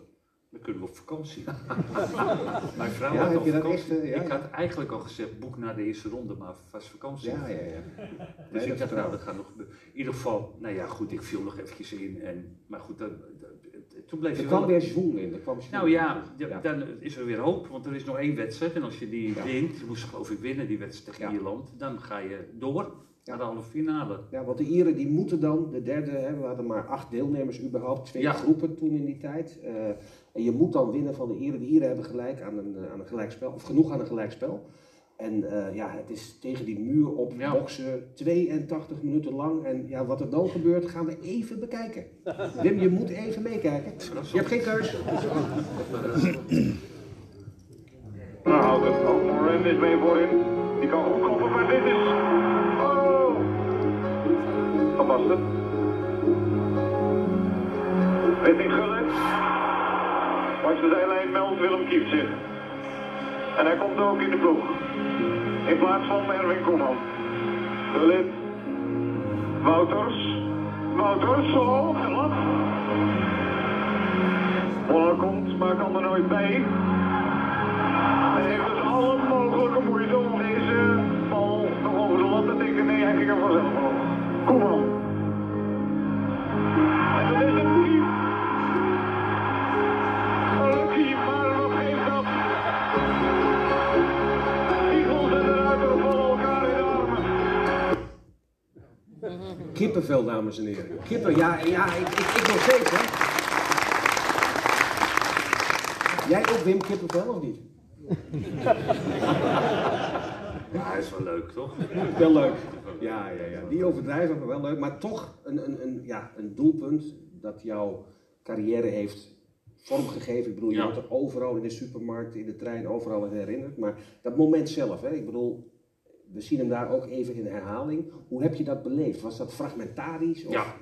D: dan kunnen we op vakantie. Mijn vrouw
C: Ja,
D: had al vakantie.
C: echt, eh, ja?
D: Ik had eigenlijk al gezegd, boek na de eerste ronde, maar vast vakantie.
C: Ja, ja, ja.
D: Dus
C: Nee,
D: ik dacht, nou, dat gaat nog. In ieder geval, nou ja, goed, ik viel nog eventjes in. En, maar goed, dat, dat- toen bleef
C: Er
D: je
C: kwam
D: wel...
C: weer zwoel in. Er kwam
D: Nou ja, dan is er weer hoop, want er is nog één wedstrijd. En als je die
C: Ja.
D: wint, je moest geloof ik winnen, die wedstrijd tegen. Ierland, dan ga je door
C: Ja.
D: naar de halve finale.
C: Ja, want de Ieren die moeten dan, de derde, hè, we hadden maar acht deelnemers überhaupt, twee
D: Ja.
C: groepen toen in die tijd. Eh, en je moet dan winnen van de Ieren. De Ieren hebben gelijk aan een, eh, aan een gelijkspel, of genoeg aan een gelijkspel. En eh, ja, het is tegen die muur op
D: Ja.
C: boksen, 82 minuten lang. En ja, wat er dan gebeurt, gaan we even bekijken. Wim, je moet even meekijken. Je hebt geen keus.
F: Nou, houdt het. Ook Ren is mee voorin. Die kan goed koppen, maar dit is... Oh! Van Basten. Richting Gullit. Langs de zijlijn meldt Willem Kieft zich. En hij komt ook in de ploeg. In plaats van Erwin Koeman. Gullit. Wouters. Wouters, oh, glad. Moller komt, maar kan er nooit bij. Hij heeft dus alle mogelijke moeite om deze bal nog over de lat te tikken. Nee, hij ging er vanzelf over. Koeman.
C: Kippenvel, dames en heren. Kippen, ja, ja ik, ik, ik nog steeds, hè. Jij ook, Wim, kippenvel of niet?
D: Ja, hij is wel leuk, toch?
C: Wel leuk. Ja, ja, ja. Die overdrijven, maar wel leuk. Maar toch een, een, een, ja, een doelpunt dat jouw carrière heeft vormgegeven. Ik bedoel, je
D: Ja.
C: wordt er overal in de supermarkt, in de trein, overal aan herinnerd. Maar dat moment zelf, hè, ik bedoel, we zien hem daar ook even in herhaling. Hoe heb je dat beleefd? Was dat fragmentarisch? Of?
D: Ja.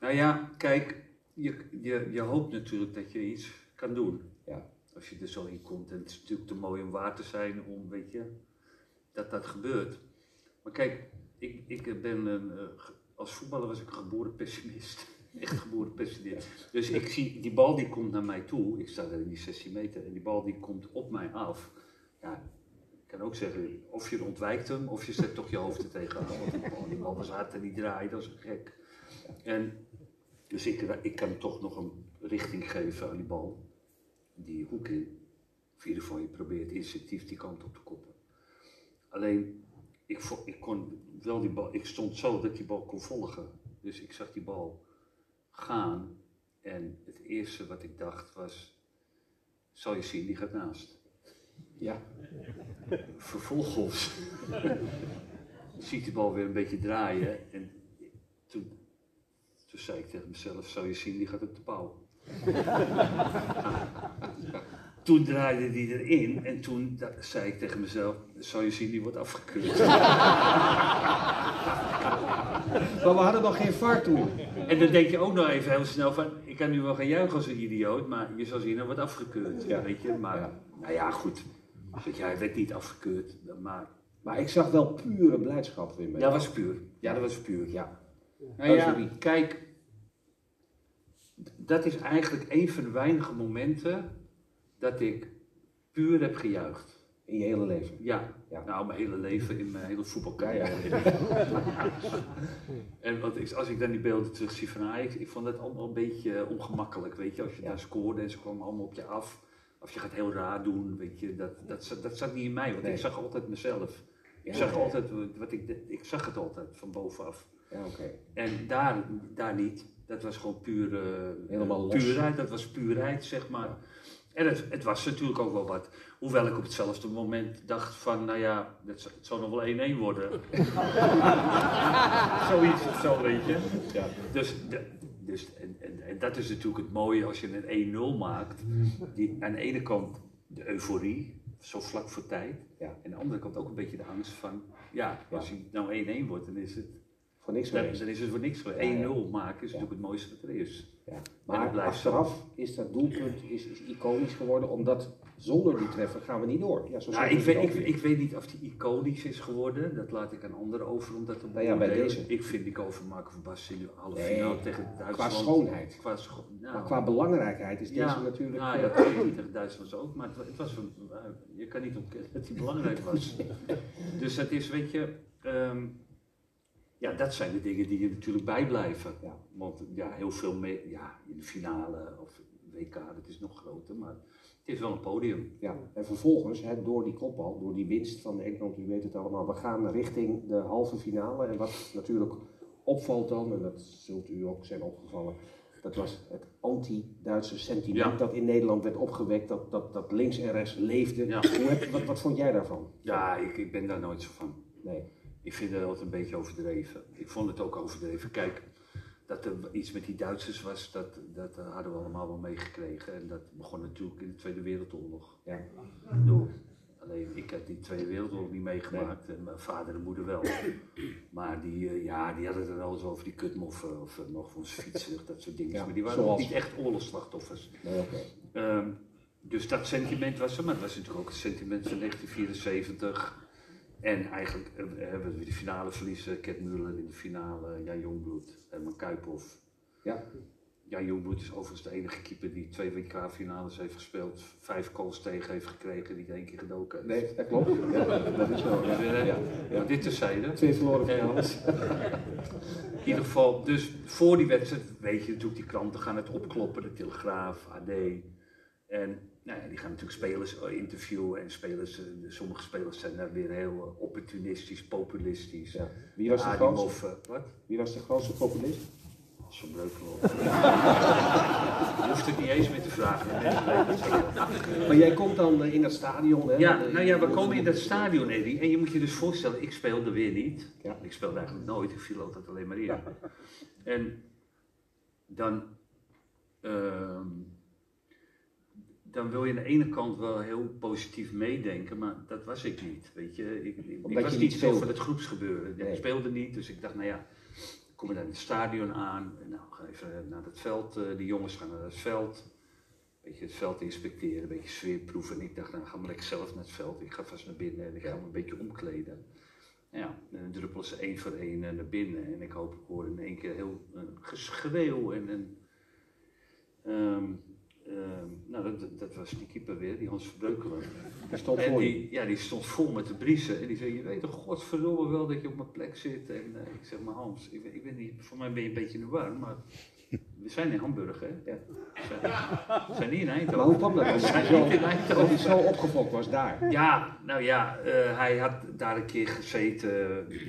D: Nou ja, kijk, je, je, je hoopt natuurlijk dat je iets kan doen.
C: Ja.
D: Als je er zo in komt. En het is natuurlijk te mooi om waar te zijn om, weet je, dat dat gebeurt. Maar kijk, ik, ik ben een, eh, als voetballer was ik een geboren pessimist. Echt geboren pessimist. Dus ik zie, die bal die komt naar mij toe. Ik sta daar in die 16 meter. En die bal die komt op mij af. Ja, ik kan ook zeggen, of je ontwijkt hem, of je zet toch je hoofd er tegenaan. Want die bal, hard en die draait als gek. En dus ik, ik kan toch nog een richting geven aan die bal. Die hoek in. Ieder geval, je probeert instinctief die kant op te koppen. Alleen, ik, ik kon wel die bal, ik stond zo dat ik die bal kon volgen. Dus ik zag die bal gaan. En het eerste wat ik dacht was, zal je zien, die gaat naast.
C: Ja.
D: Vervolgens zie ik die bal weer een beetje draaien. En toen, toen zei ik tegen mezelf, zou je zien, die gaat op de pauw. toen draaide die erin en toen zei ik tegen mezelf, zou je zien, die wordt afgekeurd.
C: Maar we hadden nog geen vaart toen.
D: en dan denk je ook nog even heel snel van, ik kan nu wel gaan juichen als een idioot, maar je zal zien, dat wordt afgekeurd.
C: Ja.
D: Weet je, maar
C: Ja.
D: nou ja, goed. Weet je, hij werd niet afgekeurd, maar
C: Maar ik zag wel pure blijdschap in mij.
D: dat was puur. Ja, dat was puur.
C: Ja.
D: Nou ja,
C: Euforie.
D: kijk, dat is eigenlijk een van de weinige momenten dat ik puur heb gejuicht.
C: In je hele leven.
D: Ja,
C: Ja.
D: nou mijn hele leven in mijn hele
C: Ja,
D: voetbalcarrière. en want ik, als ik dan die beelden terug zie van Ajax, ik vond het allemaal een beetje ongemakkelijk, weet je. Als je
C: Ja.
D: daar scoorde en ze kwamen allemaal op je af. Of je gaat heel raar doen, weet je. Dat, dat, zat- dat zat niet in mij, want
C: Nee.
D: ik zag altijd mezelf. Ik
C: Ja,
D: zag altijd wat ik, ik zag het altijd van bovenaf.
C: Ja, oké.
D: En daar, daar niet. Dat was gewoon puur, eh,
C: Helemaal los.
D: puurheid. Dat was puurheid, zeg maar. En het, het was natuurlijk ook wel wat. Hoewel ik op hetzelfde moment dacht van, nou ja, het, zal- het zal nog wel 1-1 worden. Zoiets of zo, weet je.
C: Ja.
D: Dus, de- dus en, en, en dat is natuurlijk het mooie als je een 1-0 maakt. Die, aan de ene kant de euforie, zo vlak voor tijd.
C: Ja.
D: En aan de andere kant ook een beetje de angst van, ja, als
C: Ja.
D: hij nou 1-1 wordt, dan is het
C: Voor niks geweest.
D: dan is het voor niks geweest.
C: Ja, ja.
D: 1-0 maken is natuurlijk het mooiste wat er is.
C: Maar achteraf is dat doelpunt is, is iconisch geworden, omdat zonder die treffer gaan we niet door. Ja, zo
D: Nou, ik, weet, ik, weet niet of die iconisch is geworden. Dat laat ik aan anderen over om dat te
C: Nou ja, bij deze.
D: Ik vind die over Marco van Basten in de halve
C: Nee,
D: finale tegen Duitsland.
C: Qua schoonheid.
D: Qua scho nou,
C: Maar qua belangrijkheid is deze
D: ja,
C: natuurlijk...
D: Nou ja, tegen Duitsland ook. Maar het, het was een, eh, je kan niet ontkennen dat hij belangrijk was. dus dat is, weet je... ehm, ja, dat zijn de dingen die je natuurlijk bijblijven.
C: Ja.
D: Want ja, heel veel mee, ja, in de finale of WK, dat is nog groter, maar het is wel een podium.
C: Ja, en vervolgens, hè, door die kopbal, door die winst van Engeland, u weet het allemaal, we gaan richting de halve finale. En wat natuurlijk opvalt dan, en dat zult u ook zijn opgevallen, dat was het anti-Duitse sentiment
D: Ja.
C: dat in Nederland werd opgewekt, dat, dat, dat links en rechts leefde.
D: Ja.
C: Hoe heb, wat, wat vond jij daarvan?
D: Ja, ik, ik ben daar nooit zo van.
C: Nee.
D: Ik vind het altijd een beetje overdreven. Ik vond het ook overdreven. Kijk, dat er iets met die Duitsers was, dat, dat eh, hadden we allemaal wel meegekregen. En dat begon natuurlijk in de Tweede Wereldoorlog.
C: Ja.
D: Door. Alleen, ik heb die Tweede Wereldoorlog niet meegemaakt. En mijn vader en moeder wel. Maar die, eh, ja, die hadden het er wel eens over die kutmoffen of uh, nog ons fietsen, dat soort dingen.
C: Ja,
D: maar die waren
C: zoals-
D: niet echt oorlogsslachtoffers.
C: Nee.
D: Ehm, dus dat sentiment was er, maar het was natuurlijk ook het sentiment van 1974. En eigenlijk eh, hebben we de finale verliezen, Ket Muller in de finale, Jan Jongbloed, Herman Kuiphoff.
C: Ja.
D: Jan Jongbloed is overigens de enige keeper die twee WK-finales heeft gespeeld, vijf calls tegen heeft gekregen, die één keer gedoken heeft.
C: Nee, dat klopt. Ja, dat is zo.
D: Dus,
C: Ja.
D: eh,
C: Ja.
D: maar dit terzijde.
C: Twee verloren finales.
D: In ieder geval, dus voor die wedstrijd weet je natuurlijk, die kranten gaan het opkloppen, de Telegraaf, AD. En nou ja, die gaan natuurlijk spelers eh, interviewen en spelers, eh, sommige spelers zijn daar weer heel eh, opportunistisch, populistisch.
C: Ja. Wie was de
D: Ah,
C: grootste?
D: moffen, wat?
C: Wie was de grootste populist?
D: Zo'n breukel. Je hoeft het niet eens meer te vragen.
C: Maar jij komt dan in dat stadion, hè?
D: Ja, nou ja, we komen in dat stadion, Eddie. En je moet je dus voorstellen, ik speelde weer niet.
C: Ja.
D: Ik speelde eigenlijk nooit, ik viel altijd alleen maar in. En dan, ehm, dan wil je aan de ene kant wel heel positief meedenken, maar dat was ik niet. Weet je, ik, ik, was
C: je
D: niet
C: speelde.
D: van het groepsgebeuren.
C: Nee.
D: Ik speelde niet, dus ik dacht, nou ja, kom dan in het stadion aan. Nou, ga even naar het veld. eh, die jongens gaan naar het veld. Een beetje het veld inspecteren, een beetje sfeerproeven. En ik dacht, nou, ga maar lekker zelf naar het veld. Ik ga vast naar binnen en ik ga me een beetje omkleden. Ja, en dan druppelen ze één voor één eh, naar binnen. En ik hoop, ik hoor in één keer heel een geschreeuw en ehm, nou, dat, dat was die keeper weer, die Hans Verbreukelen.
C: Die stond
D: En die, ja, die stond vol met de briezen. En die zei, je weet toch godverdomme wel dat je op mijn plek zit. En eh, ik zeg, maar Hans, ik, ik ben niet, voor mij ben je een beetje in de war, maar we zijn in Hamburg, hè?
C: Ja.
D: We zijn, niet in Eindhoven.
C: Hoe kwam dat? Dat hij zo, dat opgefokt was daar.
D: Ja, nou ja, eh, hij had daar een keer gezeten.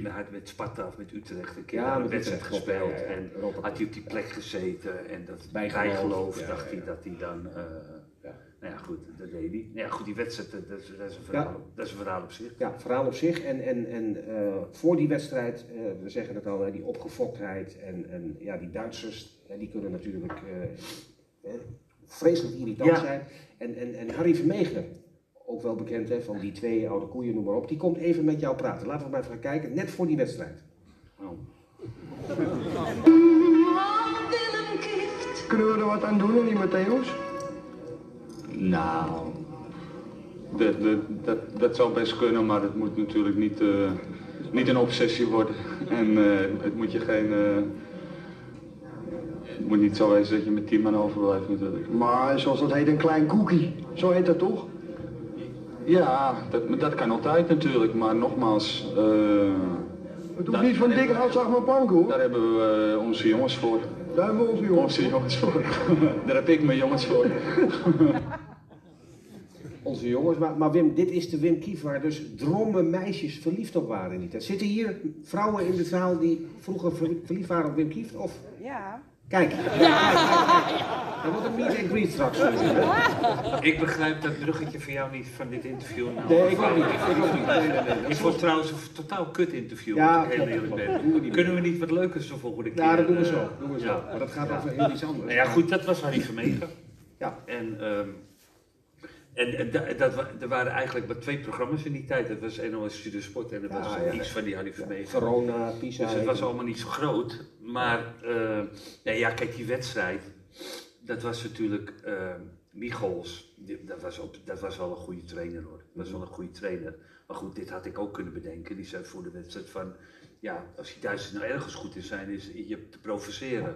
D: Hij had met Sparta of met Utrecht een keer
C: Ja,
D: een wedstrijd gespeeld.
C: ja.
D: En had hij op die plek gezeten en dat
C: Bijgeloof,
D: dacht hij dat hij dan. eh,
C: Ja.
D: Nou ja, goed, dat deed hij. Nou ja, goed, die wedstrijd, dat, dat is, dat is een, verhaal, dat is een verhaal op zich.
C: Ja, verhaal op zich. En, en, en eh, voor die wedstrijd, eh, we zeggen het al, hè, die opgefoktheid en, en ja, die Duitsers, die kunnen natuurlijk eh, vreselijk irritant
D: Ja.
C: zijn. En, en, en Harry Vermegen, ook wel bekend hè, van die twee oude koeien, noem maar op, die komt even met jou praten. Laten we maar even gaan kijken, net voor die wedstrijd.
D: Oh.
E: Kunnen we er wat aan doen, niet Matthäus?
G: Nou, dat, dat, dat, dat zou best kunnen, maar het moet natuurlijk niet, eh, niet een obsessie worden. En eh, het moet je geen. eh, het moet niet zo wezen dat je met tien man overblijft natuurlijk.
E: Maar zoals dat heet, een klein koekie. Zo heet dat toch?
G: Ja, dat, dat kan altijd natuurlijk, maar nogmaals, eh,
E: Het hoeft
G: Dat-
E: niet van dikke zeg maar hoor.
G: daar hebben we eh, onze jongens voor.
E: Daar hebben we onze jongens.
G: Onze jongens voor. daar heb ik mijn jongens voor.
C: Onze jongens, maar, maar Wim, dit is de Wim Kief waar dus dromme meisjes verliefd op waren tijd. Zitten hier vrouwen in de zaal die vroeger ver- verliefd waren op Wim Kief? Of
H: Ja.
C: Kijk. Er wordt een meet and greet straks.
D: Ik begrijp dat bruggetje van jou niet van dit interview. Nou,
C: Nee, ik ook niet. Ik ook niet. Nee, nee, nee.
D: Ik vond het trouwens een totaal kut interview,
C: Ja,
D: heel eerlijk ben. Kunnen we niet wat leukers de volgende keer?
C: Ja, dat doen we
D: eh,
C: zo. Doen we zo.
D: ja.
C: Maar dat gaat
D: Ja.
C: over heel iets anders.
D: Nou ja, goed, dat was Harry Vermegen.
C: Ja.
D: En, ehm, en, en da- dat, er waren eigenlijk maar twee programma's in die tijd. Dat was NOS Studio Sport en dat was
C: ja.
D: iets van die Harry Vermegen.
C: Verona, Pisa.
D: Dus het was allemaal niet zo groot. Maar eh, nee, ja, kijk, die wedstrijd, dat was natuurlijk eh Michels. Dat was, op, dat was wel een goede trainer hoor. Dat was wel een goede trainer. Maar goed, dit had ik ook kunnen bedenken. Die zei voor de wedstrijd van, ja, als die Duitsers nou ergens goed in zijn, is je te provoceren.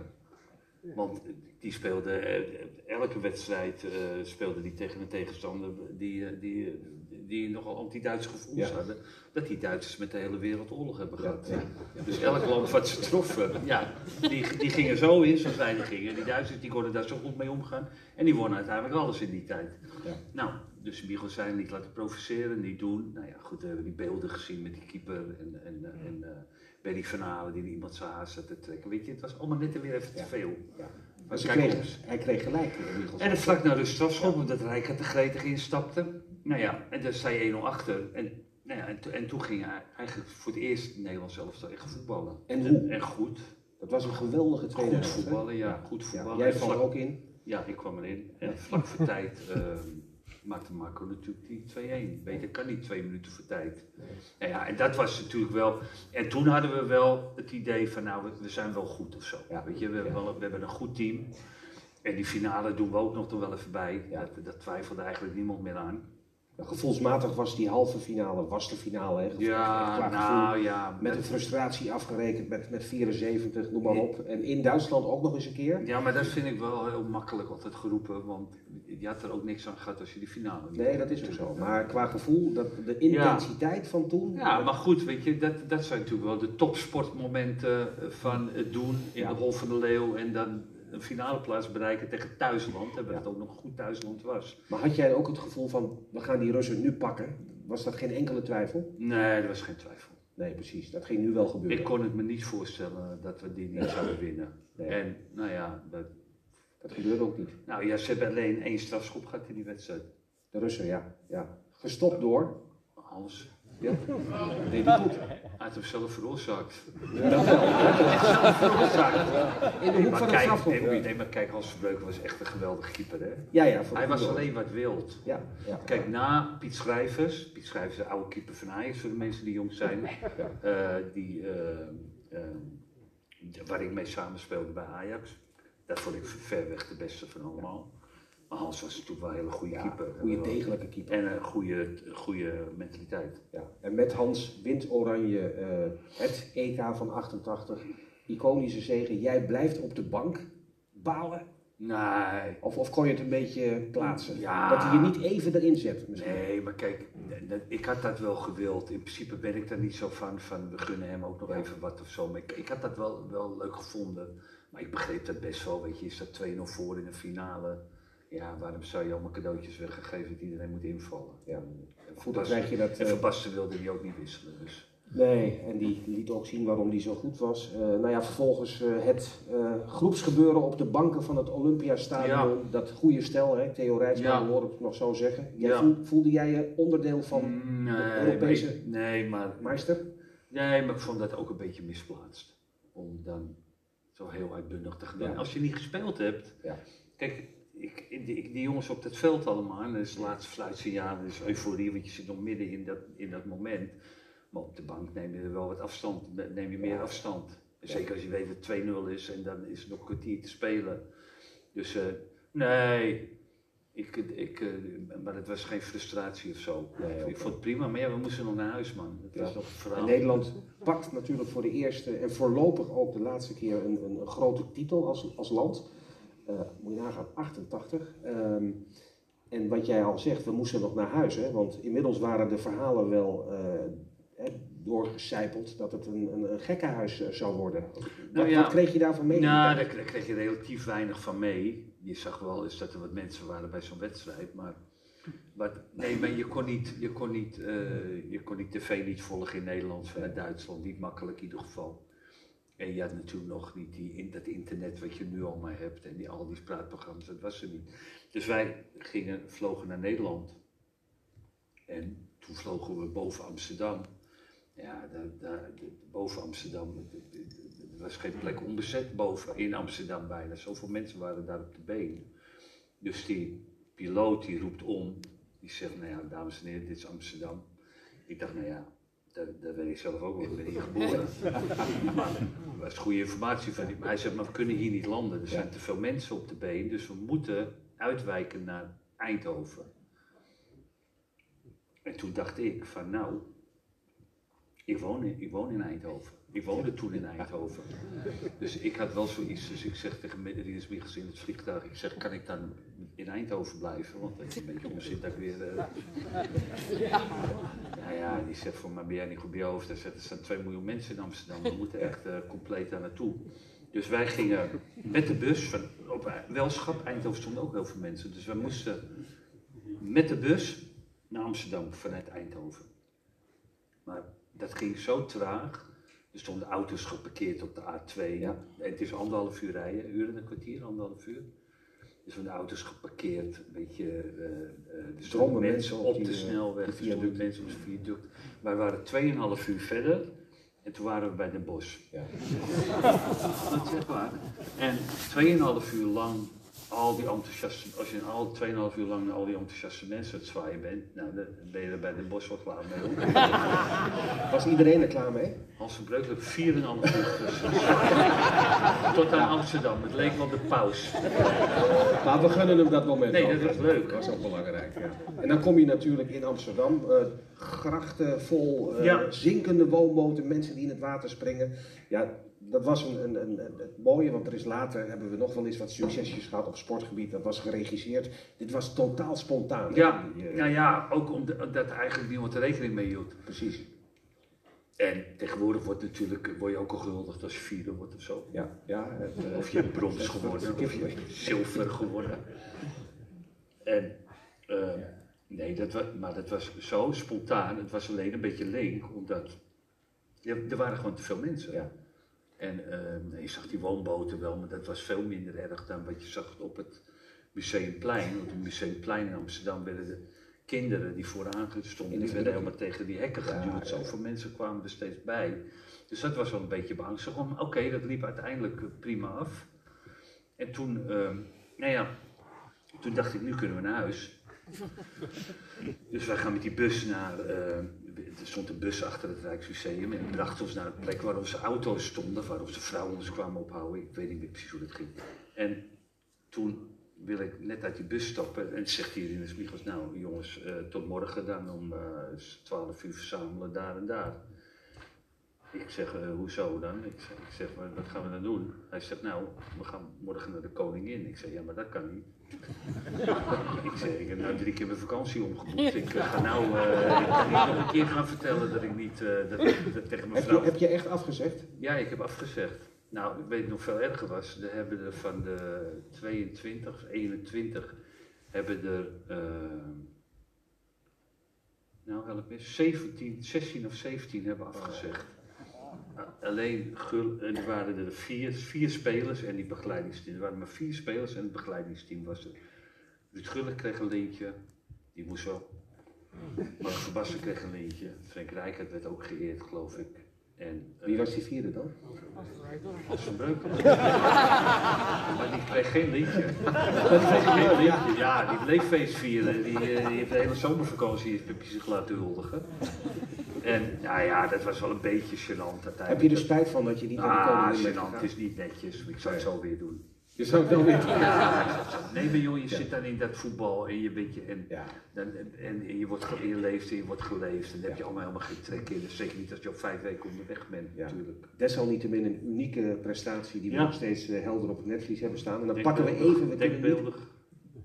D: Want die speelde, eh, elke wedstrijd eh, speelde die tegen een tegenstander die, eh, die, die nogal anti-Duitse gevoelens
C: Ja.
D: hadden. Dat die Duitsers met de hele wereld oorlog hebben gehad.
C: ja,
D: Dus elk land wat ze troffen, ja, die, die gingen zo in zoals wij er gingen. Die Duitsers die konden daar zo goed mee omgaan. En die wonnen uiteindelijk alles in die tijd.
C: Ja.
D: Nou, dus Michel zei niet laten provoceren, niet doen. Nou ja, goed, we hebben die beelden gezien met die keeper en, en, eh, en bij die finale die iemand zijn haar zat te trekken. Weet je, het was allemaal net weer even te veel. Kijk
C: kreeg, hij kreeg gelijk.
D: En vlak naar de strafschop, omdat Rijkaard er gretig instapte. Nou ja, en daar je 1-0 achter. En, nou ja, en, to- en toen ging hij eigenlijk voor het eerst Nederland zelf echt voetballen.
C: En hoe?
D: En goed.
C: Dat was een geweldige tweede
D: Goed
C: helft, hè?
D: voetballen, ja. Goed
C: Ja,
D: voetballen.
C: Jij
D: En
C: valt er ook in.
D: Ja, ik kwam erin. En vlak voor tijd ehm, maakte Marco natuurlijk die 2-1. Weet je, kan niet twee minuten voor tijd. Nou ja, en dat was natuurlijk wel... En toen hadden we wel het idee van, nou, we, zijn wel goed of zo.
C: Ja.
D: Weet je, we, hebben wel, we hebben een goed team. En die finale doen we ook nog er wel even bij.
C: Ja.
D: Dat, dat twijfelde eigenlijk niemand meer aan.
C: Gevoelsmatig was die halve finale, was de finale. Hè?
D: Ja, nou ja.
C: Met een frustratie afgerekend met, met 74, noem maar op. En in Duitsland ook nog eens een keer.
D: Ja, maar dat vind ik wel heel makkelijk altijd geroepen. Want je had er ook niks aan gehad als je die finale niet
C: Nee, dat is ook zo. Maar qua gevoel, dat, de intensiteit van toen.
D: Ja, maar goed, weet je, dat, dat zijn natuurlijk wel de topsportmomenten van het doen in
C: Ja.
D: de Hol van de Leeuw en dan een finale plaats bereiken tegen thuisland. En dat het ook nog een goed thuisland was.
C: Maar had jij ook het gevoel van, we gaan die Russen nu pakken? Was dat geen enkele twijfel?
D: Nee, er was geen twijfel.
C: Nee, precies. Dat ging nu wel gebeuren.
D: Ik kon het me niet voorstellen dat we die niet zouden winnen.
C: Nee.
D: En nou ja, dat,
C: Dat gebeurde ook niet.
D: nou ja, ze hebben alleen één strafschop gehad in die wedstrijd.
C: De Russen, ja. ja. Gestopt door.
D: Hans.
C: Ja, dat deed hij goed.
D: Hij heeft hem zelf veroorzaakt.
C: Dat wel. In de hoek
D: Maar
C: van het
D: kijk,
C: strafschop.
D: nee, nee, maar kijk, Hans Verbreuken was echt een geweldige keeper. Hè?
C: Ja, ja. de
D: Hij was alleen wat wild.
C: Ja, ja.
D: Kijk, na Piet Schrijvers, Piet Schrijvers de oude keeper van Ajax voor de mensen die jong zijn, eh, die, eh, eh, waar ik mee samenspeelde bij Ajax. Dat vond ik ver weg de beste van allemaal. Hans was natuurlijk wel een hele goede keeper.
C: Goede degelijke keeper.
D: En een goede, goede mentaliteit.
C: Ja. En met Hans wint Oranje eh, het EK van 88. Iconische zegen. Jij blijft op de bank balen.
D: Nee.
C: Of, of kon je het een beetje plaatsen?
D: Ja.
C: Dat hij je niet even erin zet misschien.
D: Nee, maar kijk, ik had dat wel gewild. In principe ben ik daar niet zo van, van we gunnen hem ook nog even wat of zo. Maar ik, ik had dat wel, wel leuk gevonden. Maar ik begreep dat best wel, weet je, is dat 2-0 voor in een finale. Ja, waarom zou je allemaal cadeautjes weggegeven dat iedereen moet invallen?
C: Ja.
D: En
C: Goed, dan
D: Verbasten-
C: krijg je dat...
D: En
C: eh,
D: wilde die ook niet wisselen, dus...
C: Nee, en die liet ook zien waarom die zo goed was. Eh, nou ja, vervolgens eh, het groepsgebeuren op de banken van het Olympiastadion. Dat goede stel, hè? Theo Rijtsman
D: Ja.
C: hoor ik het nog zo zeggen. Jij
D: Ja.
C: voelde jij je onderdeel van
D: Nee,
C: de Europese
D: maar ik- nee, maar...
C: meester?
D: Nee, maar ik vond dat ook een beetje misplaatst. Om dan zo heel uitbundig te gaan. Als je niet gespeeld hebt.
C: Ja.
D: Kijk, ik, die, die jongens op het veld allemaal. En dat is het laatste fluitsignaal. Dat is euforie, want je zit nog midden in dat, in dat moment. Maar op de bank neem je wel wat afstand. Neem je meer afstand. Zeker als je weet dat het 2-0 is en dan is er nog een kwartier te spelen. Dus eh, nee. Ik, ik, eh, maar het was geen frustratie of zo.
C: Nee,
D: ik vond het prima, maar ja, we moesten nog naar huis, man. Nog verhaal.
C: Nederland pakt natuurlijk voor de eerste en voorlopig ook de laatste keer een, een, een grote titel als, als land. Eh, moet je nagaan, 88. Ehm, en wat jij al zegt, we moesten nog naar huis. Hè? Want inmiddels waren de verhalen wel hè, doorgecijpeld dat het een, een, een gekkenhuis eh, zou worden. Wat,
D: Nou ja.
C: wat kreeg je daarvan mee?
D: Nou, daar, kreeg je relatief weinig van mee. Je zag wel eens dat er wat mensen waren bij zo'n wedstrijd, maar, maar nee, maar je kon niet, je kon niet, je kon die tv niet volgen in Nederland vanuit Duitsland, niet makkelijk in ieder geval. En je had natuurlijk nog niet die, dat internet wat je nu allemaal hebt en die, al die praatprogramma's, dat was er niet. Dus wij gingen, vlogen naar Nederland en toen vlogen we boven Amsterdam. Ja, daar, daar, boven Amsterdam, er was geen plek onbezet boven in Amsterdam bijna. Zoveel mensen waren daar op de been. Dus die piloot die roept om, die zegt, nou ja, dames en heren, dit is Amsterdam. Ik dacht, nou ja, dat, dat weet ik zelf ook wel, ben geboren. maar dat was goede informatie van die. Hij zegt, maar we kunnen hier niet landen. Er zijn te veel mensen op de been, dus we moeten uitwijken naar Eindhoven. En toen dacht ik van, nou, ik woon, in, ik woon in Eindhoven. Ik woonde toen in Eindhoven. Dus ik had wel zoiets. Dus ik zeg tegen Rinus Michels in het vliegtuig. Ik zeg, kan ik dan in Eindhoven blijven? Want is een beetje onzin dat ik weer... eh, Nou ja, die zegt voor mij ben jij niet goed bij je hoofd. Hij zegt, er staan 2 miljoen mensen in Amsterdam. We moeten echt eh, compleet daar naartoe. Dus wij gingen met de bus, van, op Welschap, Eindhoven stonden ook heel veel mensen. Dus wij moesten met de bus naar Amsterdam vanuit Eindhoven. Maar dat ging zo traag. Er stonden auto's geparkeerd op de A2. En het is anderhalf uur rijden, een uur en een kwartier, anderhalf uur. Dus van de auto's geparkeerd, een beetje. er stonden
C: Stromen
D: mensen
C: op
D: de snelweg, er stonden mensen op de viaduct. Wij waren 2,5 uur verder en toen waren we bij Den Bosch.
C: Ja.
D: Dat is echt waar. En 2,5 uur lang al die enthousiaste, als je al 2,5 uur lang naar al die enthousiaste mensen aan het zwaaien bent, nou, dan ben je er bij Den Bosch wel klaar mee.
C: Was iedereen er klaar mee?
D: Van Breukelen 4,5 uur tussen. Tot aan Amsterdam. Het leek wel de paus.
C: Maar we gunnen hem dat moment
D: Nee, dat was leuk.
C: Dat was ook belangrijk, ja. En dan kom je natuurlijk in Amsterdam, eh, grachten vol, eh,
D: Ja.
C: zinkende woonboten, mensen die in het water springen. Ja, dat was een, een, een, een- het mooie, want er is later, hebben we nog wel eens wat succesjes gehad op sportgebied. Dat was geregisseerd. Dit was totaal spontaan.
D: Ja, nou ja, ook omdat eigenlijk niemand er rekening mee hield.
C: Precies.
D: En tegenwoordig wordt natuurlijk, word je ook al gehuldigd als vierde wordt of zo.
C: Ja, ja. Het, eh,
D: Of je brons gewonnen, of je zilver gewonnen. En, eh, nee, dat was, maar dat was zo spontaan. Het was alleen een beetje leeg, omdat ja, er waren gewoon te veel mensen.
C: Ja.
D: En eh, je zag die woonboten wel, maar dat was veel minder erg dan wat je zag op het Museumplein. Want op het Museumplein in Amsterdam werden de kinderen die vooraan stonden, die werden helemaal tegen die hekken geduwd. Zoveel mensen kwamen er steeds bij. Dus dat was wel een beetje beangstigend. Maar Oké, dat liep uiteindelijk eh, prima af. En toen, ehm, nou ja, toen dacht ik, nu kunnen we naar huis. Dus wij gaan met die bus naar, eh, er stond een bus achter het Rijksmuseum en bracht ons naar een plek waar onze auto's stonden, waar onze vrouwen ons kwamen ophouden. Ik weet niet meer precies hoe dat ging. En toen wil ik net uit die bus stappen en zegt hier in de spiegels, nou jongens, eh, tot morgen dan om eh 12 uur verzamelen daar en daar. Ik zeg, eh, hoezo dan? Ik zeg, ik zeg, wat gaan we dan doen? Hij zegt, nou, we gaan morgen naar de koningin. Ik zeg, ja, maar dat kan niet. ik zeg, ik heb nou drie keer mijn vakantie omgeboekt. Ik eh, ga nou niet nog een keer gaan vertellen dat ik niet, dat, dat tegen mijn
C: Heb
D: vrouw...
C: je, heb je echt afgezegd?
D: Ja, ik heb afgezegd. Nou, ik weet het nog veel erger was. Er hebben er van de 22 of 21 hebben er. nou, help me, 17, 16 of 17 hebben afgezegd. Alleen Gul, en er waren er vier, vier spelers en die begeleidingsteam. Er waren maar vier spelers en het begeleidingsteam was er. Ruud Gullit kreeg een lintje, die moest wel. Mark Verbassen kreeg een lintje. Frank Rijkaard werd ook geëerd, geloof ik. En, eh,
C: Wie was die vierde dan?
D: Als van Breukelen. maar die kreeg geen liedje. Die kreeg geen liedje. Ja, die bleef feest vieren. Die, eh, die heeft de hele zomervakantie heeft Pippi zich laten huldigen. En nou ja, dat was wel een beetje gênant.
C: Heb je er spijt van dat je niet naar de
D: Ah,
C: koningin bent
D: gênant.
C: gegaan?
D: Het is niet netjes. Ik zou het zo weer doen.
C: Je zou het wel.
D: Ja, het zo- nee, maar joh, je zit dan in dat voetbal en je, weet je, en,
C: Ja.
D: dan, en, en je, wordt, ge- en je leeft en je wordt geleefd. En daar heb je allemaal helemaal geen trek in. Dus zeker niet als je op vijf weken onderweg bent,
C: Ja.
D: natuurlijk.
C: Desalniettemin een unieke prestatie die we
D: Ja.
C: nog steeds eh, helder op het netvlies hebben staan. En dan pakken we even...
D: Denkbeeldig.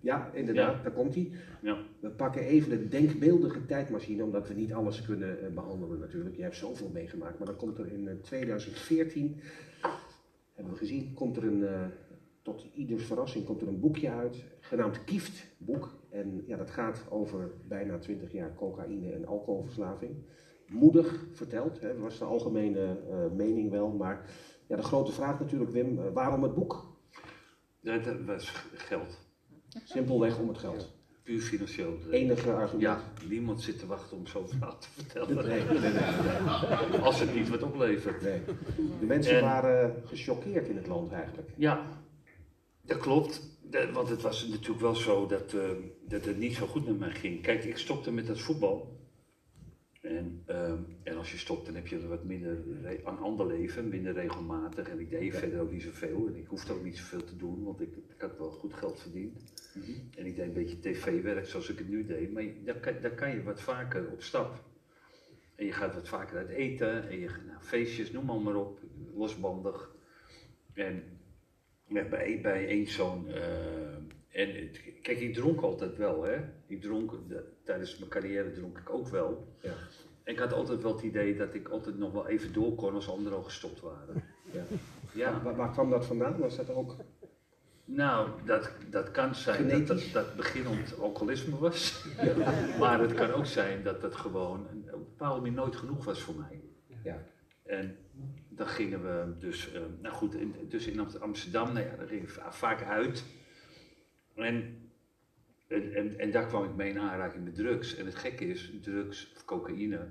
C: Ja, inderdaad,
D: Ja.
C: daar komt hij.
D: Ja.
C: We pakken even de denkbeeldige tijdmachine, omdat we niet alles kunnen eh, behandelen natuurlijk. Je hebt zoveel meegemaakt, maar dan komt er in eh, 2014, hebben we gezien, komt er een, eh, tot ieders verrassing, komt er een boekje uit, genaamd Kieft boek. En ja, dat gaat over bijna 20 jaar cocaïne en alcoholverslaving. Moedig verteld, hè, was de algemene eh, mening wel. Maar ja, de grote vraag natuurlijk, Wim, eh, waarom het boek?
D: Dat, dat was geld.
C: Simpelweg om het geld.
D: Puur financieel.
C: Enige argument.
D: Ja, niemand zit te wachten om zo'n verhaal te vertellen.
C: Nee, nee, nee, nee.
D: Als het niet wat oplevert.
C: Nee. De mensen
D: En-
C: waren gechoqueerd in het land eigenlijk.
D: Ja, dat klopt. De- want het was natuurlijk wel zo dat, eh, dat het niet zo goed met mij ging. Kijk, ik stopte met dat voetbal. En, ehm, en als je stopt, dan heb je er wat minder een ander leven, minder regelmatig. En ik deed verder ook niet zoveel. En ik hoefde ook niet zoveel te doen, want ik, ik had wel goed geld verdiend. En ik deed een beetje tv-werk zoals ik het nu deed. Maar daar kan, daar kan je wat vaker op stap. En je gaat wat vaker uit eten. En je gaat naar feestjes, noem maar, maar op. Losbandig. En bij, bij één zo'n. eh, en kijk, ik dronk altijd wel, hè. Ik dronk, de- tijdens mijn carrière dronk ik ook wel.
C: Ja.
D: En ik had altijd wel het idee dat ik altijd nog wel even door kon als anderen al gestopt waren.
C: Ja.
D: Ja.
C: Waar, waar kwam dat vandaan? Was dat ook
D: Nou, dat, dat kan zijn dat, dat dat beginnend alcoholisme was. maar het kan ook zijn dat het gewoon een, bepaalde manier nooit genoeg was voor mij.
C: Ja.
D: En dan gingen we dus, eh, nou goed, in, dus in Am- Amsterdam, nou ja, daar ging ik va- vaak uit. En, en, en, en daar kwam ik mee in aanraking met drugs. En het gekke is, drugs of cocaïne,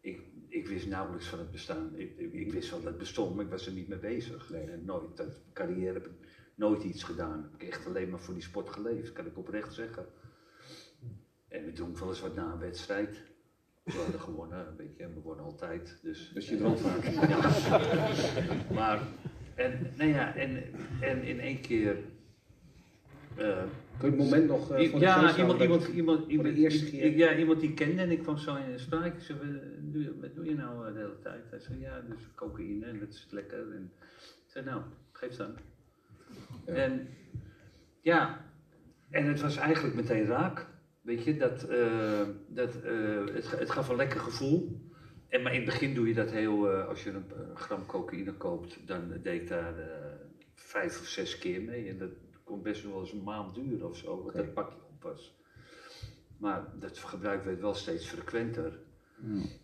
D: ik, ik wist nauwelijks van het bestaan. Ik, ik, ik wist wel dat het bestond, maar ik was er niet mee bezig. En nooit, dat carrière heb ik nooit iets gedaan. Heb ik echt alleen maar voor die sport geleefd, kan ik oprecht zeggen. En we dronken wel eens wat na een wedstrijd. We hadden gewonnen, weet je, we wonnen altijd. Dus,
C: Dus je dronk vaak.
D: Ja. Maar, en, nou ja, en, en in één keer. Eh,
C: Kun je het moment nog eh, de
D: ja, iemand, iemand, iemand,
C: voor
D: iemand,
C: de eerste
D: i-
C: keer?
D: ja, iemand die ik kende en ik kwam zo in spraak. Ik zei, wat doe, je- nou eh, de hele tijd? Hij zei, ja, dus cocaïne en dat is lekker. En ik zei, nou, geef dan. En ja, en het was eigenlijk meteen raak. Weet je, dat, dat, het, het gaf een lekker gevoel. En, maar in het begin doe je dat heel, als je een, gram cocaïne koopt, dan deed ik daar vijf of zes keer mee. En dat kon best wel eens een maand duren of zo,
C: Oké.
D: dat pakje op was. Maar dat gebruik werd wel steeds frequenter.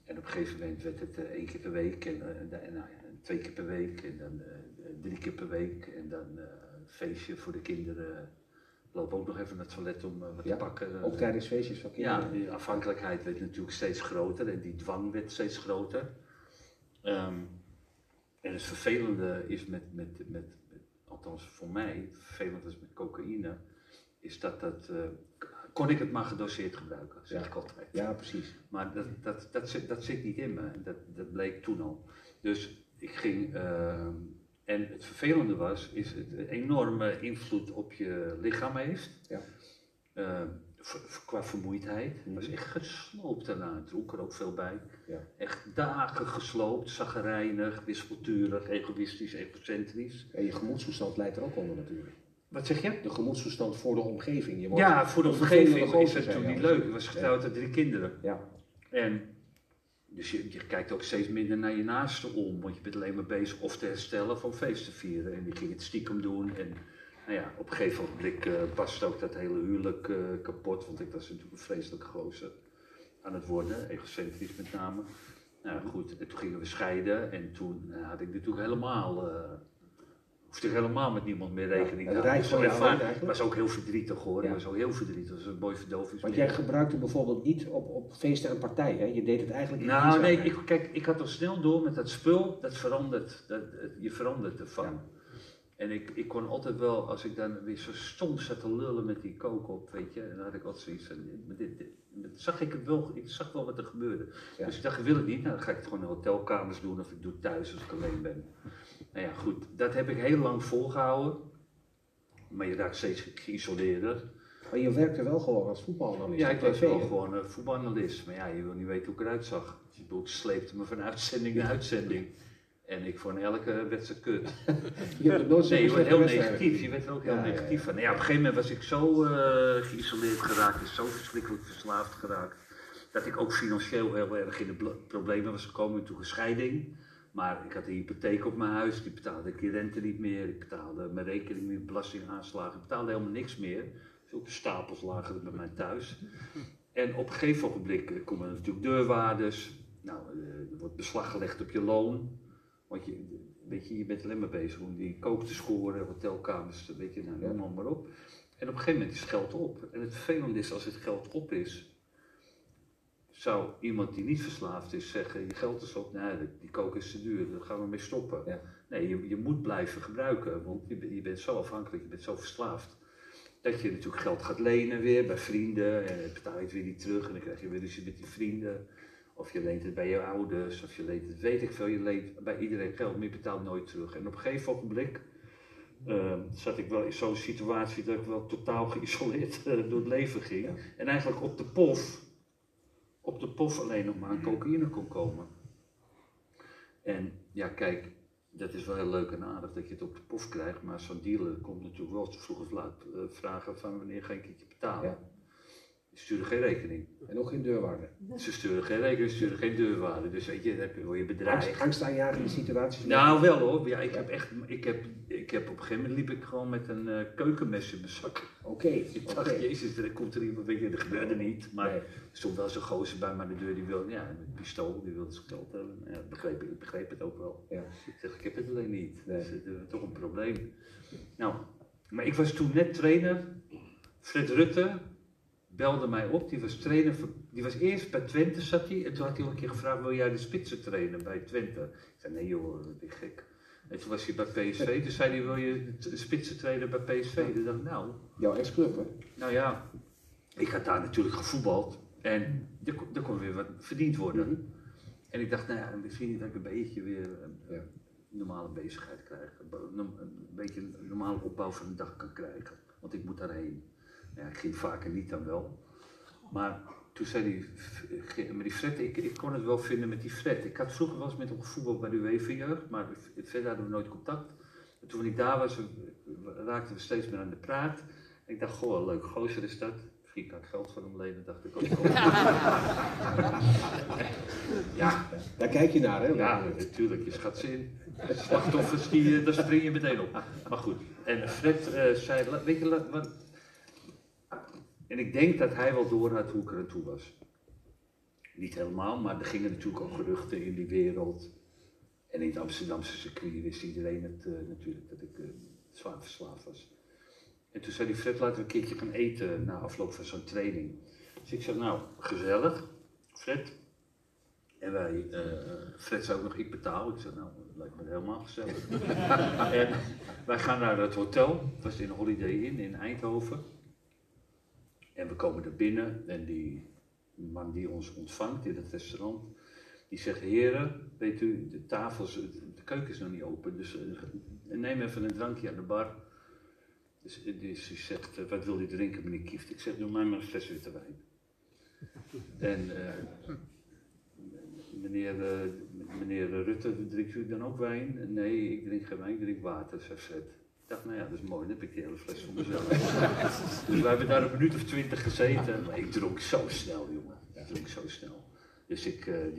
D: En op een gegeven moment werd het eh, één keer per week en, eh, en, nou ja, twee keer per week en dan eh, drie keer per week en dan eh, een feestje voor de kinderen loop ook nog even naar het toilet om eh, wat
C: Ja,
D: te pakken.
C: Ook tijdens feestjes van
D: Ja,
C: kinderen.
D: die afhankelijkheid werd natuurlijk steeds groter en die dwang werd steeds groter. Ehm, en het vervelende is met, met, met- althans voor mij, vervelend is met cocaïne, is dat dat, eh, kon ik het maar gedoseerd gebruiken, zeg
C: Ja.
D: ik altijd.
C: Ja, precies.
D: Maar dat, dat, dat, zit, dat zit niet in me. Dat, dat bleek toen al. Dus ik ging. ehm, en het vervelende was, is het een enorme invloed op je lichaam heeft.
C: Ja.
D: V- qua vermoeidheid. Het was echt gesloopt daarna. Het rook er ook veel bij.
C: Ja.
D: Echt dagen gesloopt, zaggerijnig, wispelturig, egoïstisch, egocentrisch.
C: En je gemoedstoestand leidt er ook onder natuurlijk.
D: Wat zeg je?
C: De gemoedstoestand voor de omgeving. Je wordt
D: Ja, voor de omgeving is het toen niet leuk. Ik was getrouwd met drie kinderen.
C: Ja,
D: En dus je, je kijkt ook steeds minder naar je naasten om, want je bent alleen maar bezig of te herstellen of een feest te vieren. En die ging het stiekem doen. En nou ja, op een gegeven moment uh, barst ook dat hele huwelijk eh, kapot, want ik was natuurlijk een vreselijk gozer aan het worden, egocentrisch met name. Nou goed, en toen gingen we scheiden en toen eh, had ik natuurlijk helemaal, eh hoefde ik helemaal met niemand meer rekening te
C: het
D: houden.
C: ook eigenlijk?
D: was ook heel verdrietig hoor,
C: Ja.
D: het was ook heel verdrietig, het was een mooi verdovingsmiddel.
C: want jij gebruikte bijvoorbeeld niet op, op feesten en partijen. Je deed het eigenlijk in
D: Nou, nee, ik, kijk, ik had al snel door met dat spul, dat verandert, dat, het- je verandert ervan.
C: Ja.
D: En ik, ik kon altijd wel, als ik dan weer zo stom zat te lullen met die kook op, weet je, en dan had ik altijd zoiets van, dit, dit, dit- zag ik het wel, ik zag wel wat er gebeurde.
C: Ja.
D: Dus ik dacht, ik wil het niet, nou dan ga ik het gewoon in hotelkamers doen of ik doe het thuis als ik alleen ben. Nou ja, goed, dat heb ik heel lang volgehouden, maar je raakt steeds geïsoleerder.
C: Maar je werkte wel gewoon als voetbalanalist.
D: Ja, ik was wel gewoon een voetbalanalist. Maar ja, je wil niet weten hoe ik eruit zag. Ik bedoel, ik sleepte me van uitzending naar uitzending. En ik vond elke wedstrijd kut.
C: Je hebt nooit zo'n
D: Nee, je wordt heel negatief. Je werd er ook heel
C: Ja,
D: negatief van. Nou ja, op een gegeven moment was ik zo eh, geïsoleerd geraakt en zo verschrikkelijk verslaafd geraakt. Dat ik ook financieel heel erg in de bl- problemen was gekomen. Toen een scheiding. Maar ik had een hypotheek op mijn huis. Die betaalde ik die rente niet meer. Ik betaalde mijn rekening niet, belastingaanslagen. Ik betaalde helemaal niks meer. Zulke stapels lagen er bij mij thuis. En op een gegeven ogenblik eh, komen er natuurlijk deurwaarders. Nou, eh, er wordt beslag gelegd op je loon. Want je, weet je, je bent alleen maar bezig om die kook te scoren, hotelkamers, weet je, nou, noem maar, maar op. En op een gegeven moment is het geld op. En het vervelende is, als het geld op is, zou iemand die niet verslaafd is zeggen, je geld is op, nee, die- die kook is te duur, daar gaan we mee stoppen.
C: Ja.
D: Nee, je, je moet blijven gebruiken, want je, ben- je bent zo afhankelijk, je bent zo verslaafd. Dat je natuurlijk geld gaat lenen weer bij vrienden en dan betaal je het weer niet terug en dan krijg je weer ruzie met die vrienden. Of je leent het bij je ouders, of je leent het, weet ik veel, je leent bij iedereen geld, maar je betaalt nooit terug. En op een gegeven ogenblik ehm, zat ik wel in zo'n situatie dat ik wel totaal geïsoleerd eh, door het leven ging. En eigenlijk op de pof, op de pof alleen nog maar aan cocaïne kon komen. En ja, kijk, dat is wel heel leuk en aardig dat je het op de pof krijgt, maar zo'n dealer komt natuurlijk wel te vroeg of laat eh, vragen van wanneer ga ik het je betalen.
C: Ja.
D: Die sturen geen rekening.
C: En ook geen deurwaarde.
D: Ze sturen geen rekening, ze sturen geen deurwaarde. Dus weet je, dan heb je wel je bedrijf.
C: Angst, angstaanjagende situaties.
D: Nou, wel hoor. Ja, ik heb echt, ik heb, ik heb op een gegeven moment liep ik gewoon met een eh, keukenmes in mijn zak.
C: Oké,
D: Ik dacht, jezus, er komt er iemand, weet je, dat gebeurde niet. Maar
C: Nee.
D: er stond wel zo'n gozer bij mij aan de deur, die wilde, ja, met een pistool, die wilde zijn geld hebben. Ja, ik begreep, ik begreep het ook wel.
C: Ja.
D: Ik zeg, ik heb het alleen niet.
C: Nee.
D: Dus dat is toch een probleem. Nou, maar ik was toen net trainer. Fred Rutte belde mij op, die was trainer, die was eerst bij Twente zat hij. En toen had hij een keer gevraagd, wil jij de spitsen trainen bij Twente? Ik zei, nee joh, dat ben ik gek. En toen was hij bij PSV, toen zei hij, wil je de spitsen trainen bij PSV? Toen dacht ik, nou,
C: Jouw ex-club, hè?
D: nou ja, ik had daar natuurlijk gevoetbald en er, kon- er kon weer wat verdiend worden.
C: Mhm.
D: En ik dacht, nou ja, misschien dat ik een beetje weer een
C: Ja.
D: normale bezigheid krijg. Een beetje een normale opbouw van de dag kan krijgen. Want ik moet daarheen. Ja, ik ging vaker niet dan wel. Maar toen zei hij, "F- ge- maar die Fred, ik, ik kon het wel vinden met die Fred. Ik had vroeger wel eens met hem gevoetbald bij de UEFA-jeugd, maar verder hadden we nooit contact. En toen ik daar was, raakten we steeds meer aan de praat. En ik dacht, goh, leuk gozer is dat. Misschien kan ik geld van hem lenen, dacht ik ook. ja,
C: Daar kijk je naar, hè?
D: ja, natuurlijk, je schat ze in. Slachtoffers, die, eh, daar spring je meteen op. Maar goed, en Fred eh, zei, weet je wat... En ik denk dat hij wel door had hoe ik er aan toe was. Niet helemaal, maar er gingen natuurlijk ook geruchten in die wereld. En in het Amsterdamse circuit wist iedereen het eh, natuurlijk dat ik eh, zwaar verslaafd was. En toen zei die Fred, laten we een keertje gaan eten na afloop van zo'n training. Dus ik zeg, nou, gezellig, Fred. En wij, eh, Fred zei ook nog, ik betaal. Ik zei, nou, dat lijkt me helemaal gezellig. en wij gaan naar het hotel, het was in Holiday Inn in Eindhoven. En we komen er binnen en die man die ons ontvangt in het restaurant, die zegt, heren, weet u, de tafels, de keuken is nog niet open, dus eh, neem even een drankje aan de bar. Dus, dus hij zegt, eh, wat wil u drinken meneer Kieft? Ik zeg, doe mij maar een fles witte wijn. En eh, meneer, eh, meneer Rutte, drinkt u dan ook wijn? Nee, ik drink geen wijn, ik drink water, zei Fred. Ik dacht, nou ja, dat is mooi, dan heb ik die hele fles voor mezelf. dus we hebben daar een minuut of twintig gezeten, maar ik dronk zo snel, jongen. Ik dronk zo snel. Dus ik, eh,